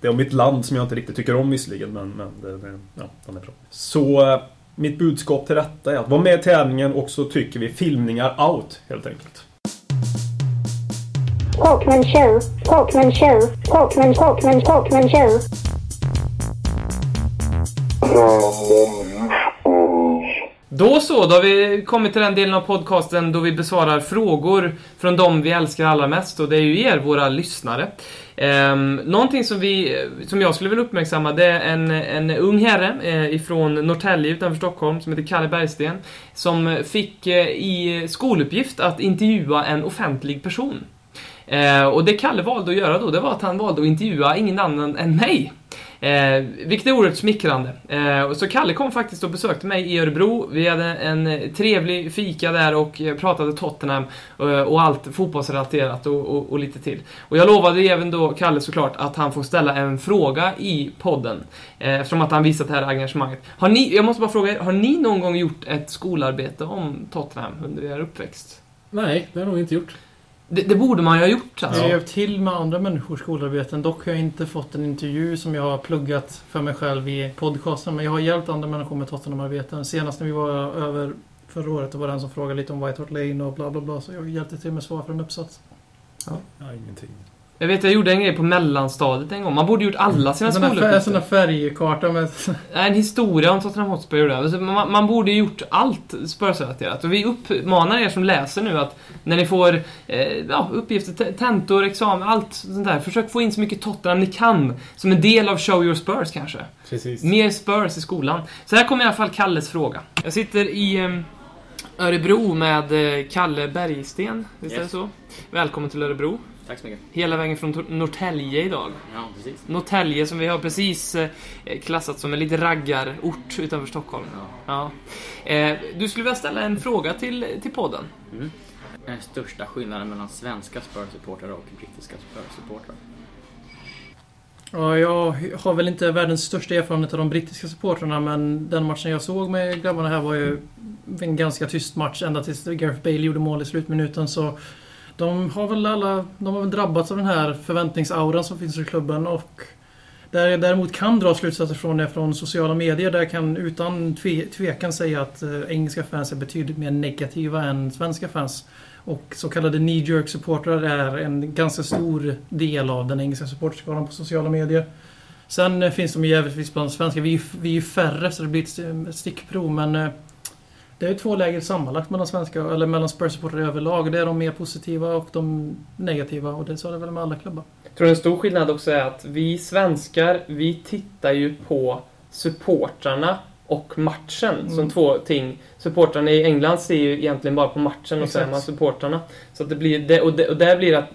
det är om ett land som jag inte riktigt tycker om visserligen, men, men det, det, ja, den är bra. Så, eh, mitt budskap till detta är att vara med i tävlingen och så tycker vi filmningar out helt enkelt. Talkman show. Talkman show. Talkman Talkman Talkman show. Då så, då har vi kommit till den delen av podcasten då vi besvarar frågor från de vi älskar allra mest och det är ju er, våra lyssnare. Um, någonting som, vi, som jag skulle vilja uppmärksamma det är en, en ung herre eh, ifrån Norrtälje utanför Stockholm som heter Kalle Bergsten som fick eh, i skoluppgift att intervjua en offentlig person. Eh, och det Kalle valde att göra då, det var att han valde att intervjua ingen annan än mig. Eh, vilket är oerhört smickrande. Eh, så Kalle kom faktiskt och besökte mig i Örebro. Vi hade en trevlig fika där och pratade Tottenham och, och allt fotbollsrelaterat och, och, och, lite till. Och jag lovade även då Kalle såklart att han får ställa en fråga i podden. Eh, eftersom att han visat det här engagemanget. Har ni, jag måste bara fråga er, har ni någon gång gjort ett skolarbete om Tottenham under er uppväxt? Nej, det har jag nog inte gjort. Det, det, borde man ju ha gjort alltså. Jag har hjälpt till med andra människors skolarbeten. Dock har jag inte fått en intervju som jag har pluggat för mig själv i podcasten. Men jag har hjälpt andra människor med Tottenham-arbeten. Senast när vi var över förra året, det var den som frågade lite om White Hart Lane och bla bla bla. Så jag hjälpte till med svar för en uppsats. Ja, ja ingenting. Jag vet, jag gjorde en grej på mellanstadiet en gång. Man borde gjort alla sina skoluppgifter. En sån där färgkarta med... En historia om Tottenham Hotspur gjorde man, man borde gjort allt Spurs-relaterat. Och vi uppmanar er som läser nu att när ni får eh, ja, uppgifter, tentor, examen, allt sånt där. Försök få in så mycket Tottenham ni kan. Som en del av Show Your Spurs kanske. Precis. Mer Spurs i skolan. Så här kommer i alla fall Kalles fråga. Jag sitter i eh, Örebro med eh, Kalle Bergsten. Visst yes. är det så? Välkommen till Örebro. Tack så mycket. Hela vägen från Norrtälje idag. Ja, precis. Norrtälje som vi har precis eh, klassat som en lite raggarort utanför Stockholm. Ja. ja. Eh, du skulle vilja ställa en fråga till, till podden. Mm. Den största skillnaden mellan svenska Spurs-supportrar och brittiska Spurs-supportrar? Ja, jag har väl inte världens största erfarenhet av de brittiska supportrarna men den matchen jag såg med grabbarna här var ju en ganska tyst match ända tills Gareth Bale gjorde mål i slutminuten så de har väl alla de har väl drabbats av den här förväntningsauran som finns i klubben och där jag däremot kan dra slutsatser från det från sociala medier där jag kan utan tve, tvekan säga att eh, engelska fans är betydligt mer negativa än svenska fans. Och så kallade knee jerk supportrar är en ganska stor del av den engelska supporterskaran på sociala medier. Sen eh, finns de ju givetvis bland svenskar. Vi, vi är ju färre så det blir ett stickprov men eh, det är två läger sammanlagt mellan svenska, eller mellan Spurs-supportrar överlag. Det är de mer positiva och de negativa och det så är det väl med alla klubbar. Jag tror en stor skillnad också är att vi svenskar, vi tittar ju på supportrarna och matchen mm. som två ting. Supportrarna i England ser ju egentligen bara på matchen och så är man supportrarna. Så det blir, det, och, det, och där blir att,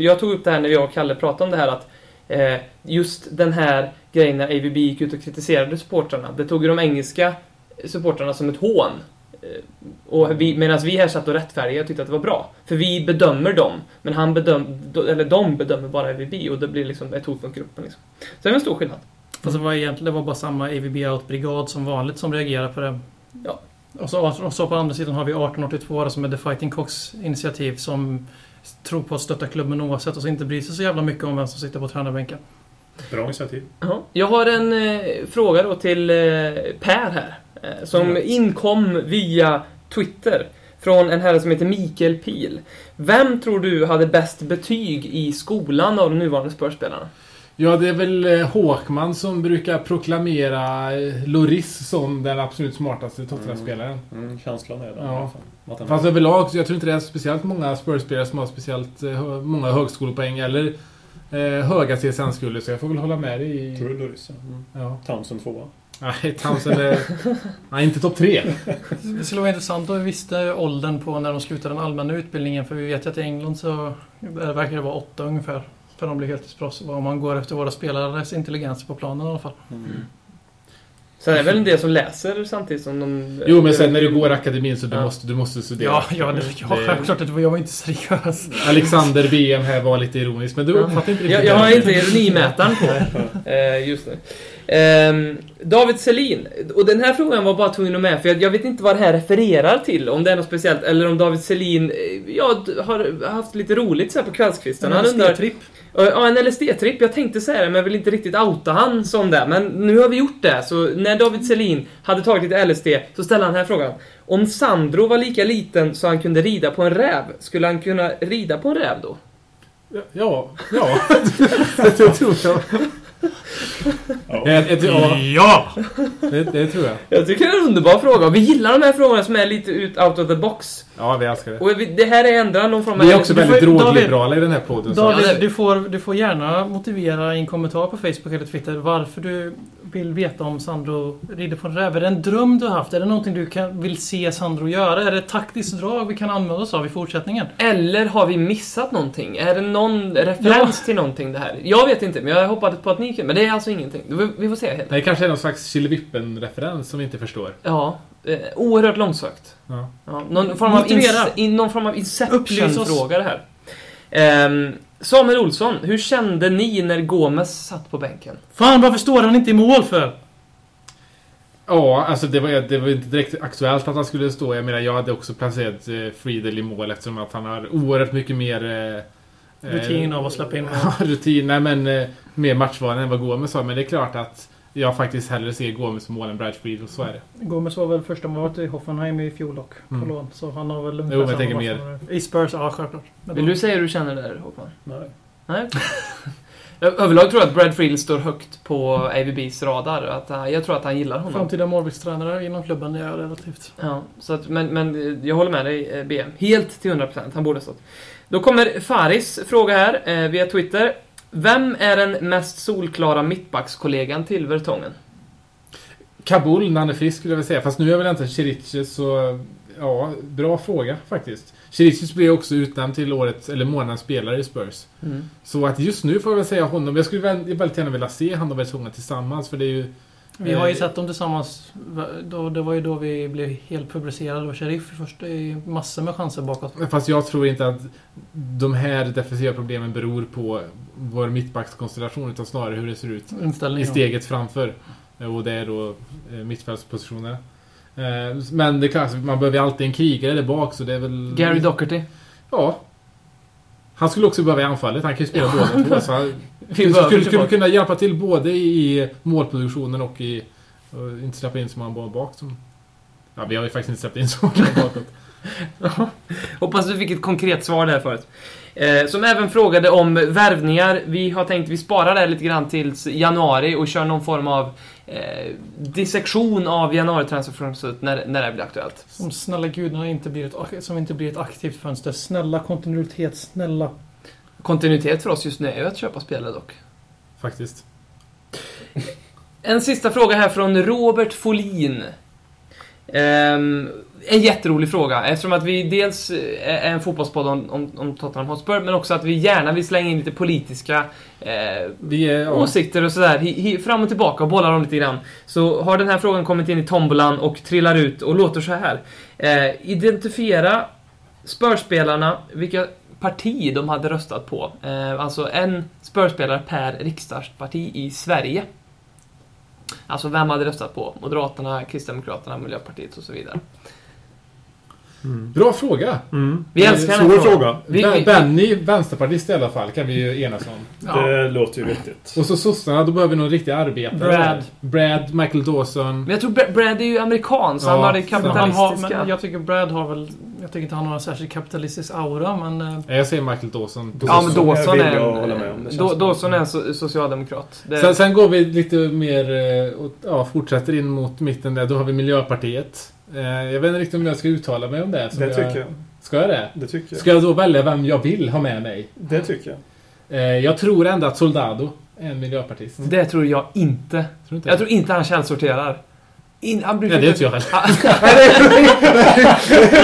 jag tog upp det här när jag och Kalle pratade om det här att eh, just den här grejen när AVB gick ut och kritiserade supportrarna, det tog ju de engelska supportrarna som ett hån. Eh, och vi, medan vi här satt och rättfärdigade och tyckte att det var bra. För vi bedömer dem, men han bedöm, eller de bedömer bara AVB och det blir liksom ett hot mot gruppen. Liksom. Så det är en stor skillnad. Fast det var egentligen det var bara samma AVB Out-brigad som vanligt som reagerade på det. Ja. Och så, och så på andra sidan har vi 1882 som är The Fighting Cocks initiativ som tror på att stötta klubben oavsett och så inte bryr sig så jävla mycket om vem som sitter på tränarbänken. Bra initiativ. Ja. Jag har en eh, fråga då till eh, Per här. Eh, som mm. inkom via Twitter. Från en herre som heter Mikael Pil. Vem tror du hade bäst betyg i skolan av de nuvarande spörspelarna? Ja, det är väl eh, Håkman som brukar proklamera eh, Loris som den absolut smartaste Tottenham-spelaren. Mm. Mm, känslan är den. Ja. Fast överlag, jag tror inte det är speciellt många Spurs-spelare som har speciellt många högskolepoäng eller eh, höga CSN-skulder, så jag får väl hålla med dig i... Tror du Loris? Mm. Ja. Townsend tvåa. Nej, Townsend är... Nej, inte topp tre. Det skulle vara intressant om vi visste åldern på när de slutade den allmänna utbildningen. För vi vet ju att i England så verkar det vara åtta ungefär. För de blir heltidsproffs. Om man går efter våra spelares intelligens på planen i alla fall. Mm. Sen är det väl en del som läser samtidigt som de... Jo, men sen när du går akademin så du, ja. måste, du måste studera. Ja, ja, det, ja självklart. Det, jag var inte seriös. Alexander BM här var lite ironisk, men du uppfattade inte riktigt jag, jag har inte ironimätaren på. [LAUGHS] eh, just det. Ehm, David Selin, och den här frågan var bara tvungen att med för jag, jag vet inte vad det här refererar till, om det är något speciellt, eller om David Selin eh, ja, har haft lite roligt så här på kvällskvisten. En LSD-tripp. Ja, en LSD-tripp. Jag tänkte säga det, men jag vill inte riktigt outa han som det. Men nu har vi gjort det, så när David Selin hade tagit lite LSD så ställde han den här frågan. Om Sandro var lika liten så han kunde rida på en räv, skulle han kunna rida på en räv då? Ja, ja. [LAUGHS] det tror jag. Jag, jag, tror- ja. Ja! Det, det tror jag. Jag tycker det är en underbar fråga. Vi gillar de här frågorna som är lite ut out of the box. Ja, vi älskar det. Och vi- det här är ändra någon form av... Vi är också väldigt drogliberala i den här podden. David, du, får, du får gärna motivera i en kommentar på Facebook eller Twitter varför du vill veta om Sandro rider på en räv. Är det en dröm du har haft? Är det någonting du kan, vill se Sandro göra? Är det ett taktiskt drag vi kan använda oss av i fortsättningen? Eller har vi missat någonting? Är det någon referens till någonting det här? Jag vet inte, men jag hoppades på att ni kunde. Men det är alltså ingenting. Vi- Vi får se helt Det kanske är någon slags Killevippen-referens som vi inte förstår. Ja, eh, oerhört långsökt. Ja. Ja, någon, form av in, någon form av. Inception-fråga det här. Ehm, Samuel Olsson, hur kände ni när Gomes satt på bänken? Fan, varför står han inte i mål för? Ja, alltså det var, det var inte direkt aktuellt att han skulle stå. Jag menar, jag hade också placerat eh, Friedel i mål eftersom att han har oerhört mycket mer... Eh, Rutin av att släppa in mål. [LAUGHS] Ja, rutin. Nej, men eh, mer matchvana än vad Gomes har. Men det är klart att jag faktiskt hellre ser Gomes mål än Brad Friedel. Så är det. Gomes var väl första målet i Hoffenheim i fjol dock, på Mm. lån. Så han har väl Jo, men jag tänker mer-. I Spurs, ja självklart. Men Vill då- du säga hur du känner där, Håkman? Nej. Nej? [LAUGHS] Överlag tror jag att Brad Friedel står högt på AVBs radar. Att, han- jag tror att han gillar honom. Framtida målvaktstränare inom klubben, det är relativt. Ja, så att, men, men eh, jag håller med dig, eh, BM. Helt till 100%. Han borde ha stått. Då kommer Faris fråga här, eh, via Twitter. Vem är den mest solklara mittbackskollegan till Vertongen? Kabul när han är frisk skulle jag vilja säga. Fast nu är väl inte Chiriche så... Ja, bra fråga faktiskt. Chiriches blev också utnämnd till årets, eller månadens spelare i Spurs. Mm. Så att just nu får jag väl säga honom. Jag skulle väl- väldigt gärna vilja se han och Vertongen tillsammans för det är ju... Vi har ju eh, sett dem tillsammans. Då, det var ju då vi blev helt publicerade. Och Sheriff först i massor med chanser bakåt. Fast jag tror inte att de här defensiva problemen beror på vår mittbackskonstellation utan snarare hur det ser ut i steget framför. Eh, Och det är då eh, mittfältspositioner. Eh, Men det är klart, man behöver alltid en krigare där bak så det är väl... Gary Doherty. Ja. Han skulle också behöva i anfallet. Han kan ju spela båda två. Så han [LAUGHS] skulle, skulle, kunna hjälpa till både i målproduktionen och i... Och inte släppa in så många boll bak som... Ja, vi har ju faktiskt inte släppt in så många bakåt. [LAUGHS] Hoppas du fick ett konkret svar där förut. Eh, som även frågade om värvningar. Vi har tänkt vi sparar det lite grann tills januari och kör någon form av eh, dissektion av januari-transferfönstret när, när det blir aktuellt. Som snälla gudarna inte blir ett, som inte blir ett aktivt fönster. Snälla kontinuitet, snälla. Kontinuitet för oss just nu är ju att köpa spelare dock. Faktiskt. En sista fråga här från Robert Folin. Ehm, en jätterolig fråga eftersom att vi dels är en fotbollspodd om, om, om Tottenham Hotspur men också att vi gärna vill slänga in lite politiska eh, Vi. Ja. åsikter och sådär hi, hi, fram och tillbaka och bollar dem lite grann. Så har den här frågan kommit in i tombolan och trillar ut och låter så här. Eh, identifiera Spörspelarna, vilka parti de hade röstat på. Eh, alltså en Spörspelare per riksdagsparti i Sverige. Alltså vem hade röstat på? Moderaterna, Kristdemokraterna, Miljöpartiet och så vidare. Bra fråga. Mm. Vi älskar den Svår här frågan. fråga. Vi, Ben- vi, Benny, vänsterpartist i alla fall, kan vi ju enas om. Det låter ju vettigt. Och så sossarna, då behöver vi någon riktig arbetare. Brad. Brad, Michael Dawson. men jag tror Bra- Brad är ju amerikan, så Ja, han har det så han har, kapitalistiska... men jag tycker Brad har väl... Jag tycker inte han har en särskilt kapitalistisk aura, men... eh, Jag säger Michael Dawson. Ja, men Dawson Dawson är en, Dawson är en so- socialdemokrat. Det, Sen, sen går vi lite mer, eh, åt- ja, fortsätter in mot mitten där. Då har vi Miljöpartiet. Eh, Jag vet inte riktigt om jag ska uttala mig om det. som Det jag, tycker jag. Ska jag det? Det tycker jag. Ska jag då välja vem jag vill ha med mig? Det tycker jag. Eh, Jag tror ändå att Soldado är en miljöpartist. det tror jag inte. Tror inte Jag tror inte han källsorterar. In, han brukar Ja, det inte jag heller. [LAUGHS] [LAUGHS]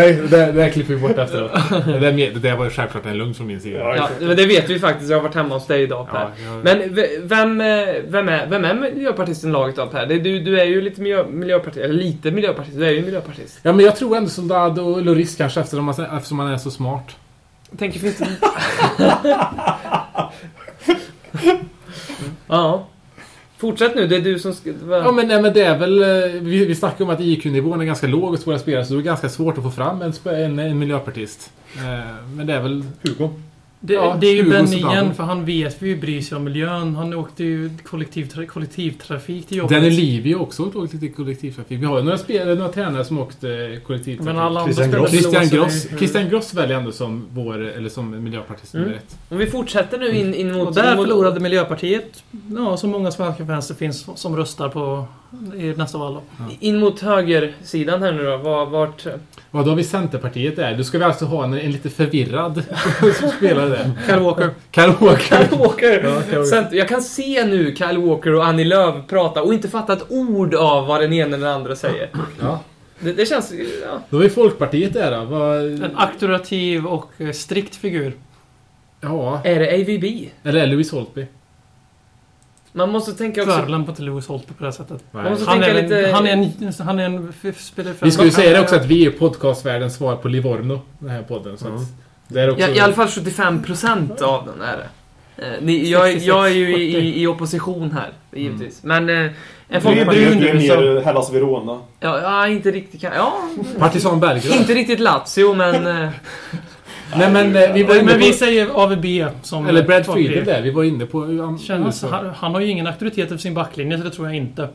nej det, det här klipper vi bort efteråt. [LAUGHS] Det där, det där var ju självklart en lugn från min sida. Ja, men det vet vi faktiskt. Jag har varit hemma hos dig idag Per. Ja, jag- Men vem, eh, vem, är, vem är miljöpartisten i laget då Per? Du, du är ju lite miljö, miljöpartist, eller lite miljöpartist. Du är ju miljöpartist. Ja, men jag tror ändå Soldado och Loris kanske eftersom man, eftersom man är så smart. Jag tänker, finns det... [LAUGHS] ja. Fortsätt nu, det är du som ska... Ja men, nej, men det är väl... eh, Vi, vi snackade om att IQ-nivån är ganska låg hos våra spelare så det är ganska svårt att få fram en, en, en miljöpartist. Eh, Men det är väl... Hugo. Det, Ja, det är ju 20 Ben igen, för han vet ju bryr sig om miljön. Han åkte ju kollektivtra kollektivtrafik till jobbet. Danny Levy har också åkt lite kollektivtrafik. Vi har ju några, spelare, några tränare som åkt eh, kollektivtrafik. Men alla andra Christian Gross. Christian Gross, Christian Gross väljer ändå som vår, eller som miljöpartist nummer Mm. Om vi fortsätter nu in, in mot... Och där mot- förlorade Miljöpartiet, ja, så många svenska fans det finns som röstar på i nästa val då. In mot högersidan här nu då. Var, vart... Vad då har vi Centerpartiet där? Då ska vi alltså ha en, en lite förvirrad [LAUGHS] spelare där. Kyle Walker. Kyle Walker. Kyle Walker! Ja, Kyle Walker. Jag kan se nu Kyle Walker och Annie Lööf prata och inte fatta ett ord av vad den ena eller den andra säger. Ja. Det, det känns... Ja. Då vi Folkpartiet där då. Vad... En auktoritativ och strikt figur. Ja. Är det AVB? Eller Louis Holtby. Man måste tänka också... Tvärlämp inte Lewis Holtby på det sättet. Nej. Man måste Han tänka är, lite... en, han är en... Han är en f- spelare för Vi ska ju säga det också att vi är podcastvärldens svar på Livorno. Den här podden. Så att det är också... Ja, I alla fall 75% av den är det. Eh, Ni, jag, 66, jag är ju 40. i, i opposition här, givetvis. Men eh, en Du är, folk... du är, mer Hellas Verona. Ja, ja, inte riktigt Ja, Partisan Belgrad. inte riktigt Lazio, men... Nej men eh, vi var inne Men vi på... säger AVB som... Eller Brad. Friedel där. Vi var inne på um, Känns, han, han har ju ingen auktoritet över sin backlinje, så det tror jag inte.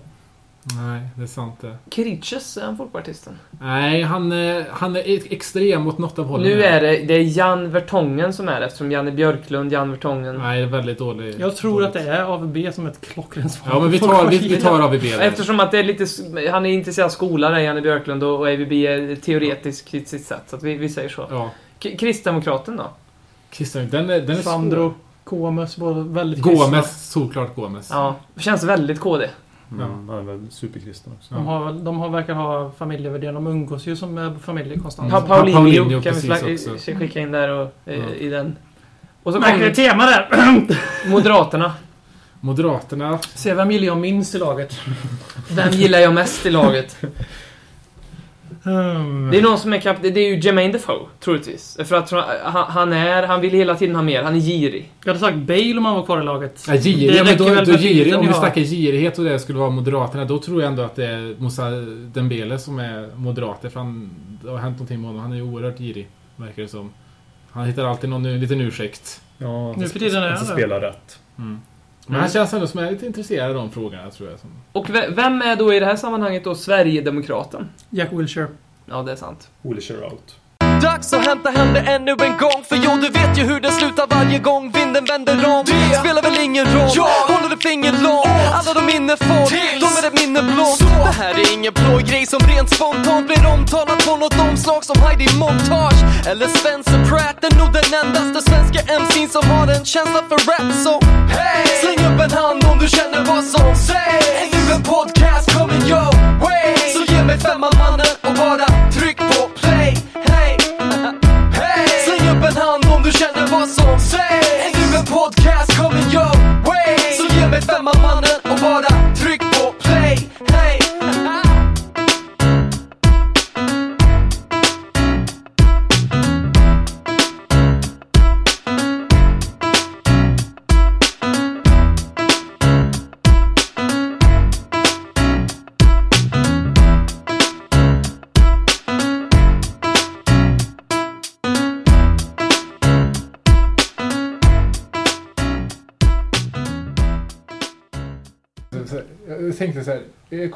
Nej, det är sant det. Kiriches, är han folkpartisten? Nej, han, eh, han är ex- extrem åt något av hållen. Nu är det, det är Jan Vertongen som är det, eftersom Janne Björklund, Jan Vertongen... Nej, det är väldigt dålig. Jag tror att det är AVB som ett klockrent svar. Ja, men vi tar, vi, vi tar AVB där. Eftersom att det är lite... Han är intresserad av skolan, Janne Björklund, och och AVB är teoretisk i sitt sätt. Så att vi, vi säger så. Ja. Kristdemokraten då? Christian, den är, den är Sandro Gomes var väldigt kristna. Gomes, såklart Gomes. Ja, känns väldigt KD. Mm, är väl superkristen också. De, har, de har, verkar ha familjevärderingar. De umgås ju som med familjer konstant. Pa Ja, Paulinho, Paulinho, kan vi skicka in där och, Ja. i den. Och så kommer tema där! [CLEARS THROAT] Moderaterna. Moderaterna. Se vem gillar jag minst i laget? Vem gillar jag mest i laget? [LAUGHS] Hmm. Det är någon som är kap- Det är ju Jermaine Defoe, troligtvis. För att han, han är... Han vill hela tiden ha mer. Han är girig. Jag hade sagt Bale om han var kvar i laget. Ja, girig, men då, då med girig, om vi snackar girighet och det skulle vara Moderaterna, då tror jag ändå att det är Moussa Dembele som är moderater. För han, det har hänt någonting med honom. Han är ju oerhört girig, verkar det som. Han hittar alltid någon en liten ursäkt. Ja, Nu för tiden är han spelar rätt. Mm. Men han känns ändå som är lite intresserad av de frågorna, tror jag. Och ve- vem är då i det här sammanhanget då Sverigedemokraten? Jack Wilshere. Ja, det är sant. Kör out. Dags att hämta hem det ännu en gång För jo, du vet ju hur det slutar varje gång vinden vänder om Det spelar väl ingen roll, håller ett finger långt Alla de minne får, de är ett minne blått Det här är ingen plojgrej som rent spontant blir omtalat på något omslag som Heidi Montage Eller Spencer Pratt är nog den endaste svenska MC'n som har en känsla för rap Så hey! En hand om du känner vad som sägs. Är en podcast coming your way Så ge mig femman mannen.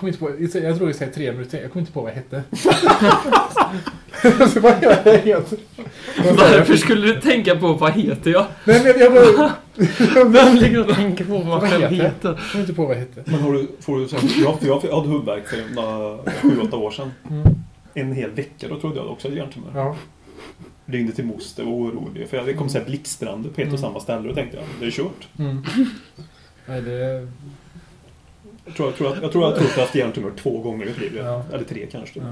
Jag kom inte på, jag tror jag säger tre minuter, jag kom inte på vad jag hette. [LAUGHS] så vad gör jag helt? Varför skulle du tänka på vad heter jag? Nej men jag bara... [LAUGHS] Vem ligger och tänker på vad han själv heter jag? heter? Jag kom inte på vad jag hette. Men har du, får du, här- jag, jag hade huvudvärk för några- sju, åtta år sedan. En hel vecka, då trodde jag också hade hjärntumör. Ja. Ringde till moster och var orolig. För det kom så här blixtrande på ett och samma ställe och tänkte jag, det är kört. Mm. Nej, det... Jag tror jag, tror jag, tror jag tror att jag har haft hjärntumör två gånger i mitt liv. Ja. Eller tre kanske. Ja.